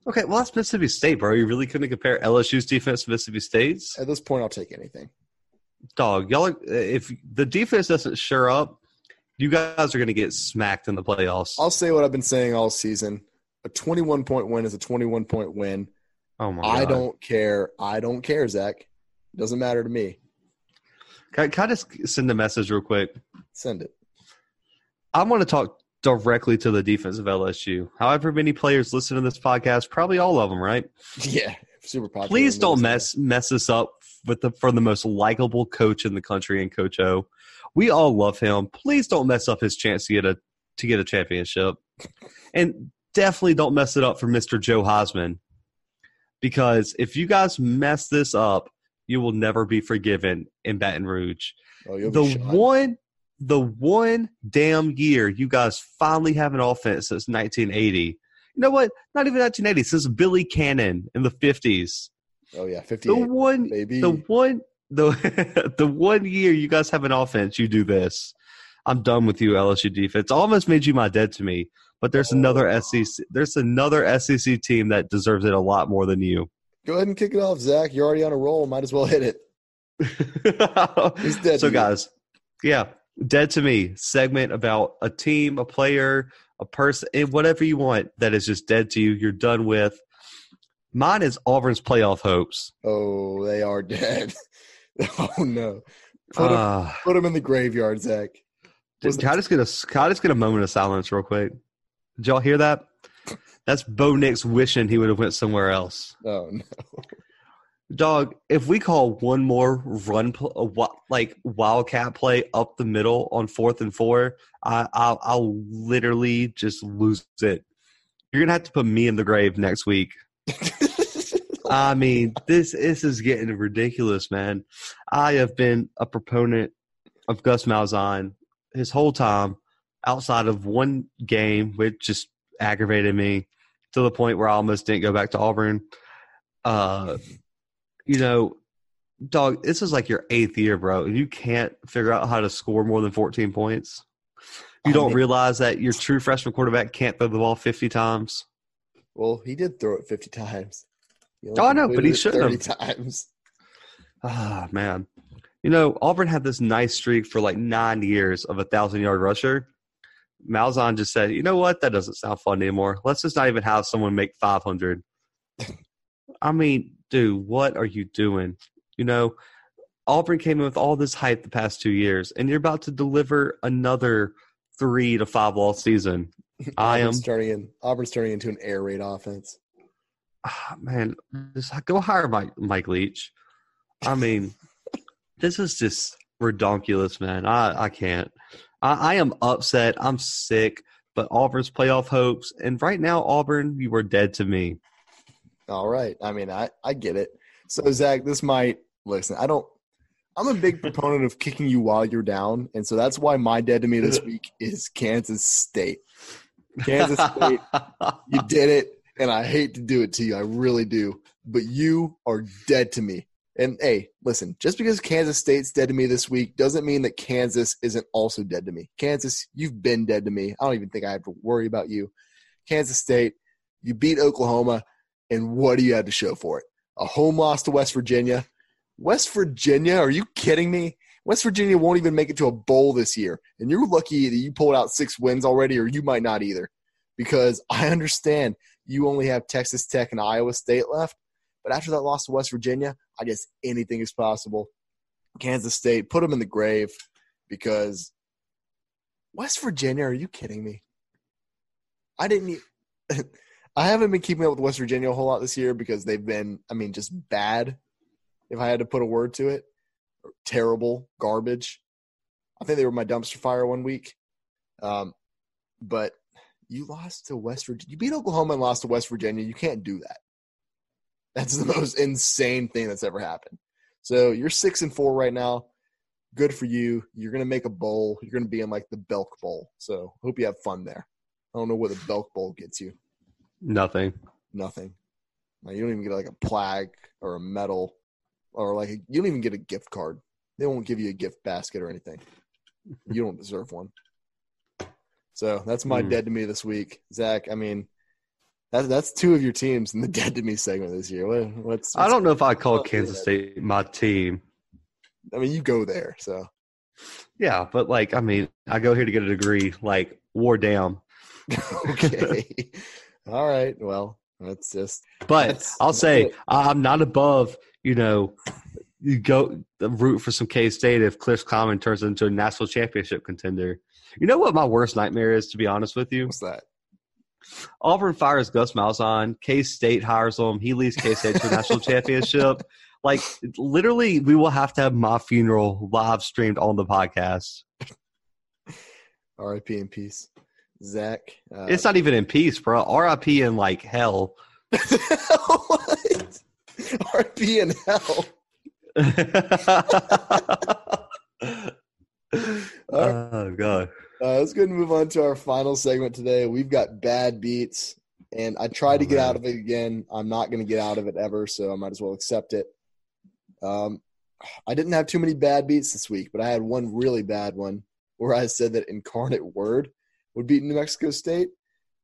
Okay, well that's Mississippi State, bro. You really couldn't compare LSU's defense to Mississippi State's. At this point, I'll take anything. Dog, y'all. Are, if the defense doesn't sure up, you guys are going to get smacked in the playoffs. I'll say what I've been saying all season: a 21 point win is a 21 point win. oh my! I God. don't care. I don't care, Zach. Doesn't matter to me. Can, I- can I just send a message real quick? Send it. I want to talk directly to the defense of LSU. However many players listen to this podcast, probably all of them, right? [LAUGHS] Yeah, super popular. Please don't mess mess us up with the for the most likable coach in the country and Coach O. We all love him. Please don't mess up his chance to get a to get a championship, [LAUGHS] and definitely don't mess it up for Mister Joe Hosman, because if you guys mess this up, you will never be forgiven in Baton Rouge. Oh, The one, the one damn year you guys finally have an offense since 1980. You know what? Not even 1980. Since Billy Cannon in the 50s. Oh yeah, The one, baby. the one, the [LAUGHS] the one year you guys have an offense, you do this. I'm done with you, LSU defense. Almost made you my dead to me. But there's another Oh. SEC. There's another SEC team that deserves it a lot more than you. Go ahead and kick it off, Zach. You're already on a roll. Might as well hit it. [LAUGHS] He's dead so, guys, yeah, dead to me segment about a team, a player, a person, eh, whatever you want that is just dead to you. You're done with. Mine is Auburn's playoff hopes. Oh, they are dead. [LAUGHS] oh no. Put ah. put him in the graveyard, Zach. Can I just get a can I just get a moment of silence real quick? Did y'all hear that? That's Bo Nix wishing he would have went somewhere else. Oh no. Dog, if we call one more run, uh, a like wildcat play up the middle on fourth and four, I, I'll, I'll literally just lose it. You're gonna have to put me in the grave next week. [LAUGHS] I mean, this this is getting ridiculous, man. I have been a proponent of Gus Malzahn his whole time, outside of one game, which just aggravated me to the point where I almost didn't go back to Auburn. Uh, you know, dog, this is like your eighth year, bro. and You can't figure out how to score more than 14 points. You don't realize that your true freshman quarterback can't throw the ball 50 times. well, he did throw it 50 times. Oh, I know, but he shouldn't 30 times. Ah, man. You know, Auburn had this nice streak for like nine years of a thousand yard rusher. Malzahn just said, you know what? That doesn't sound fun anymore. Let's just not even have someone make 500. [LAUGHS] I mean, dude, what are you doing? You know, Auburn came in with all this hype the past two years, and you're about to deliver another three to five loss season. [LAUGHS] I am, Auburn's turning in Auburn's turning into an air raid offense. ah, man, just go hire Mike, Mike Leach. I mean, [LAUGHS] this is just redonkulous, man. I, I can't. I, I am upset. I'm sick. But Auburn's playoff hopes, and right now, Auburn, you are dead to me. All right. I mean, I, I get it. So Zach, this might listen, I don't I'm a big proponent of kicking you while you're down, and so that's why my dead to me this [LAUGHS] week is Kansas State. Kansas State, you did it, and I hate to do it to you. I really do. But you are dead to me. And hey, listen, just because Kansas State's dead to me this week doesn't mean that Kansas isn't also dead to me. Kansas, you've been dead to me. I don't even think I have to worry about you. Kansas State, you beat Oklahoma, and what do you have to show for it? A home loss to West Virginia. West Virginia, are you kidding me? West Virginia won't even make it to a bowl this year. And you're lucky that you pulled out six wins already, or you might not either. Because [LAUGHS] I understand you only have Texas Tech and Iowa State left. But after that loss to West Virginia, I guess anything is possible. Kansas State, put them in the grave because West Virginia, are you kidding me? I didn't. [LAUGHS] I haven't been keeping up with West Virginia a whole lot this year because they've been, I mean, just bad. If I had to put a word to it, terrible, garbage. I think they were my dumpster fire one week. Um, but you lost to West Virginia. You beat Oklahoma and lost to West Virginia. You can't do that. That's the [LAUGHS] most insane thing that's ever happened. So you're six and four right now. Good for you. You're gonna make a bowl. You're gonna be in like the Belk Bowl. So hope you have fun there. I don't know what the Belk Bowl gets you. Nothing. Nothing. Like, you don't even get like a plaque or a medal or like a, you don't even get a gift card. They won't give you a gift basket or anything. You don't deserve one. So that's my Hmm. dead to me this week, Zach. I mean, that's that's two of your teams in the [LAUGHS] dead to me segment this year. What, what's, I don't know if I call Kansas. State my team. I mean, you go there. So Yeah, but like I mean, I go here to get a degree. Like war down. [LAUGHS] okay, all right. Well, that's just But That's- I'll say it. I'm not above. You know, you go root for some K State if Cliff Common turns into a national championship contender. You know what my worst nightmare is, to be honest with you. what's that? Auburn fires Gus Malzahn. K State hires him. He leads K State to a national championship. [LAUGHS] Like literally, we will have to have my funeral live streamed on the podcast. [LAUGHS] R.I.P. in peace, Zach. Uh, It's not even in peace, bro. R.I.P. in like hell. [LAUGHS] what? R.I.P. in hell. oh god. Uh, let's go ahead and move on to our final segment today. We've got bad beats, and I tried to get out of it again. I'm not going to get out of it ever, so I might as well accept it. Um, I didn't have too many bad beats this week, but I had one really bad one where I said that Incarnate Word would beat New Mexico State,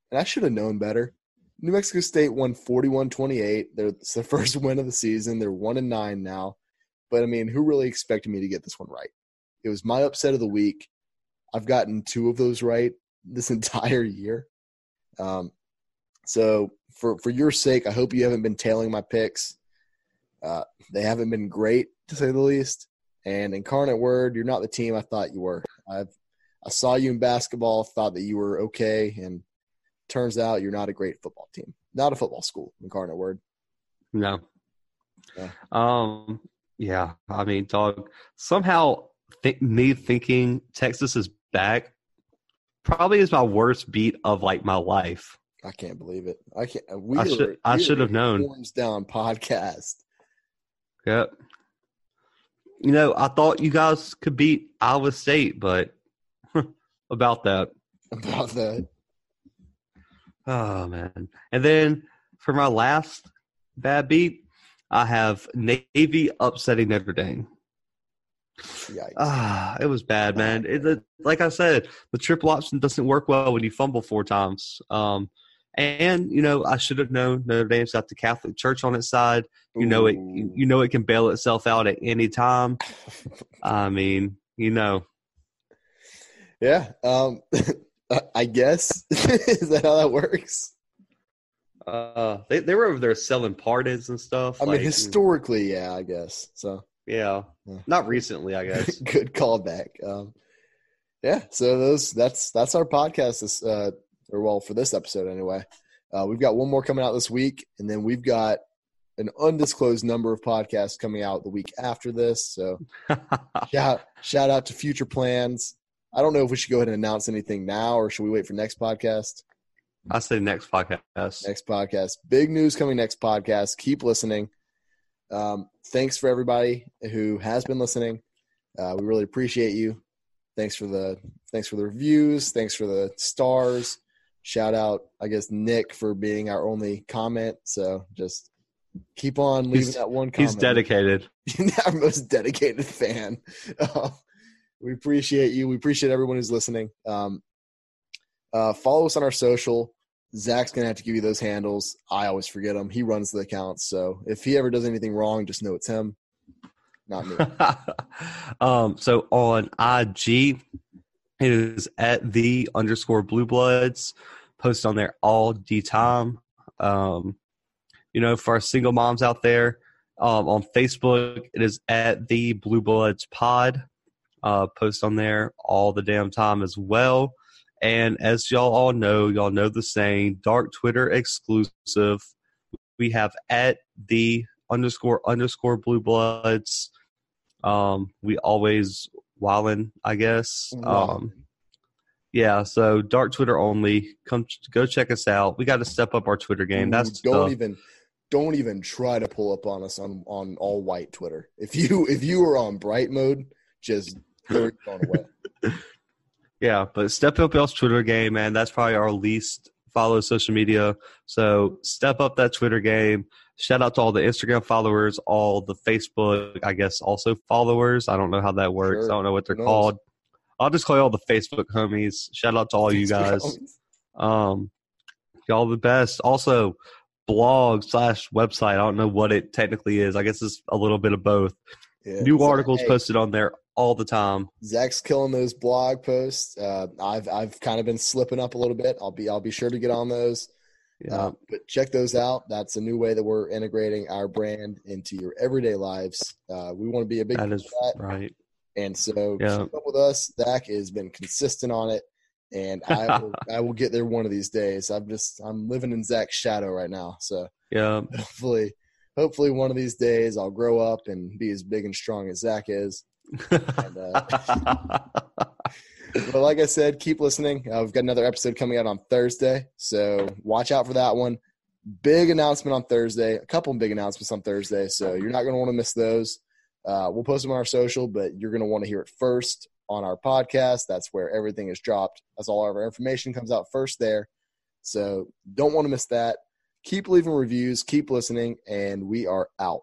and I should have known better. New Mexico State won 41-28. It's their [LAUGHS] first win of the season. They're one and nine now. But I mean, who really expected me to get this one right? It was my upset of the week. I've gotten two of those right this [LAUGHS] entire year. Um, so for for your sake, I hope you haven't been tailing my picks. Uh, they haven't been great to say the least. And incarnate word, you're not the team I thought you were. I've I saw you in basketball, thought that you were okay, and turns out you're not a great football team, not a football school. Incarnate word. No. Yeah. Um. Yeah. I mean, dog. Somehow, th- me thinking Texas is back probably is my worst beat of like my life. I can't believe it. I can't. We I are- should- I should have known. Forms down podcast. Yep. You know, I thought you guys could beat Iowa State, but [LAUGHS] about that. about that. Oh man. And then for my last bad beat, I have Navy upsetting Notre Dame. Ah, it was bad, man. It, it- like I said, the triple option doesn't work well when you fumble four times. Um, and you know, I should have known Notre Dame's got the Catholic Church on its side. You know it. You, know it can bail itself out at any time. I mean, you know, Yeah. Um, [LAUGHS] I guess [LAUGHS] is that how that works? uh, they they were over there selling pardons and stuff. I mean, historically, yeah, I guess. So yeah, not recently, I guess. [LAUGHS] good callback. Um, yeah. So those that's that's our podcast. This uh, or well, for this episode anyway. Uh, we've got one more coming out this week, and then we've got an undisclosed number of podcasts coming out the week after this. So [LAUGHS] shout shout out to future plans. I don't know if we should go ahead and announce anything now, or should we wait for next podcast? I say next podcast. next podcast. Big news coming next podcast. Keep listening. Um, thanks for everybody who has been listening. Uh, we really appreciate you. Thanks for the thanks for the reviews. Thanks for the stars. Shout out, I guess Nick for being our only comment. So just keep on leaving He's- that one comment. He's dedicated. [LAUGHS] our most dedicated fan. Uh, we appreciate you. We appreciate everyone who's listening. Um, uh, follow us on our social. Zach's gonna have to give you those handles. I always forget them. He runs the accounts, so if he ever does anything wrong, just know it's him, not me. [LAUGHS] um, so on IG, it is at the underscore blue bloods. Post on there all the time. Um, you know, for our single moms out there, um, on Facebook, it is at the blue bloods pod. Uh, post on there all the damn time as well. And as y'all all know, y'all know the saying, dark Twitter exclusive. We have at the underscore underscore blue bloods. Um, we always wildin', I guess. Um, yeah, so dark Twitter only. Come go check us out. We got to step up our Twitter game. That's don't the- even don't even try to pull up on us on on all white Twitter. If you if you are on bright mode, just [LAUGHS] throw your away. Yeah, but step up y'all's Twitter game, man. That's probably our least followed social media. So step up that Twitter game. Shout out to all the Instagram followers, all the Facebook, I guess, also followers. I don't know how that works. Sure. I don't know what they're called. I'll just call y'all the Facebook homies. Shout out to all you [LAUGHS] guys. Um, y'all the best. Also, blog slash website. I don't know what it technically is. I guess it's a little bit of both. Yeah. New articles hey, posted on there all the time. Zach's killing those blog posts. Uh, I've I've kind of been slipping up a little bit. I'll be I'll be sure to get on those. Yeah. Uh, but check those out. That's a new way that we're integrating our brand into your everyday lives. Uh, we want to be a big that part of that. right. And so Yeah. keep up with us. Zach has been consistent on it, and I [LAUGHS] will, I will get there one of these days. I'm just I'm living in Zach's shadow right now. So Yeah. hopefully, hopefully one of these days I'll grow up and be as big and strong as Zach is. Uh, But like I said, keep listening. Uh, we've got another episode coming out on Thursday, so watch out for that one. Big announcement on Thursday. A couple big announcements on Thursday, so you're not going to want to miss those. Uh, we'll post them on our social, but you're going to want to hear it first on our podcast. That's where everything is dropped. That's all of our information comes out first there. So don't want to miss that. Keep leaving reviews, keep listening, and we are out.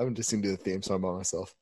I'm just gonna do the theme song by myself.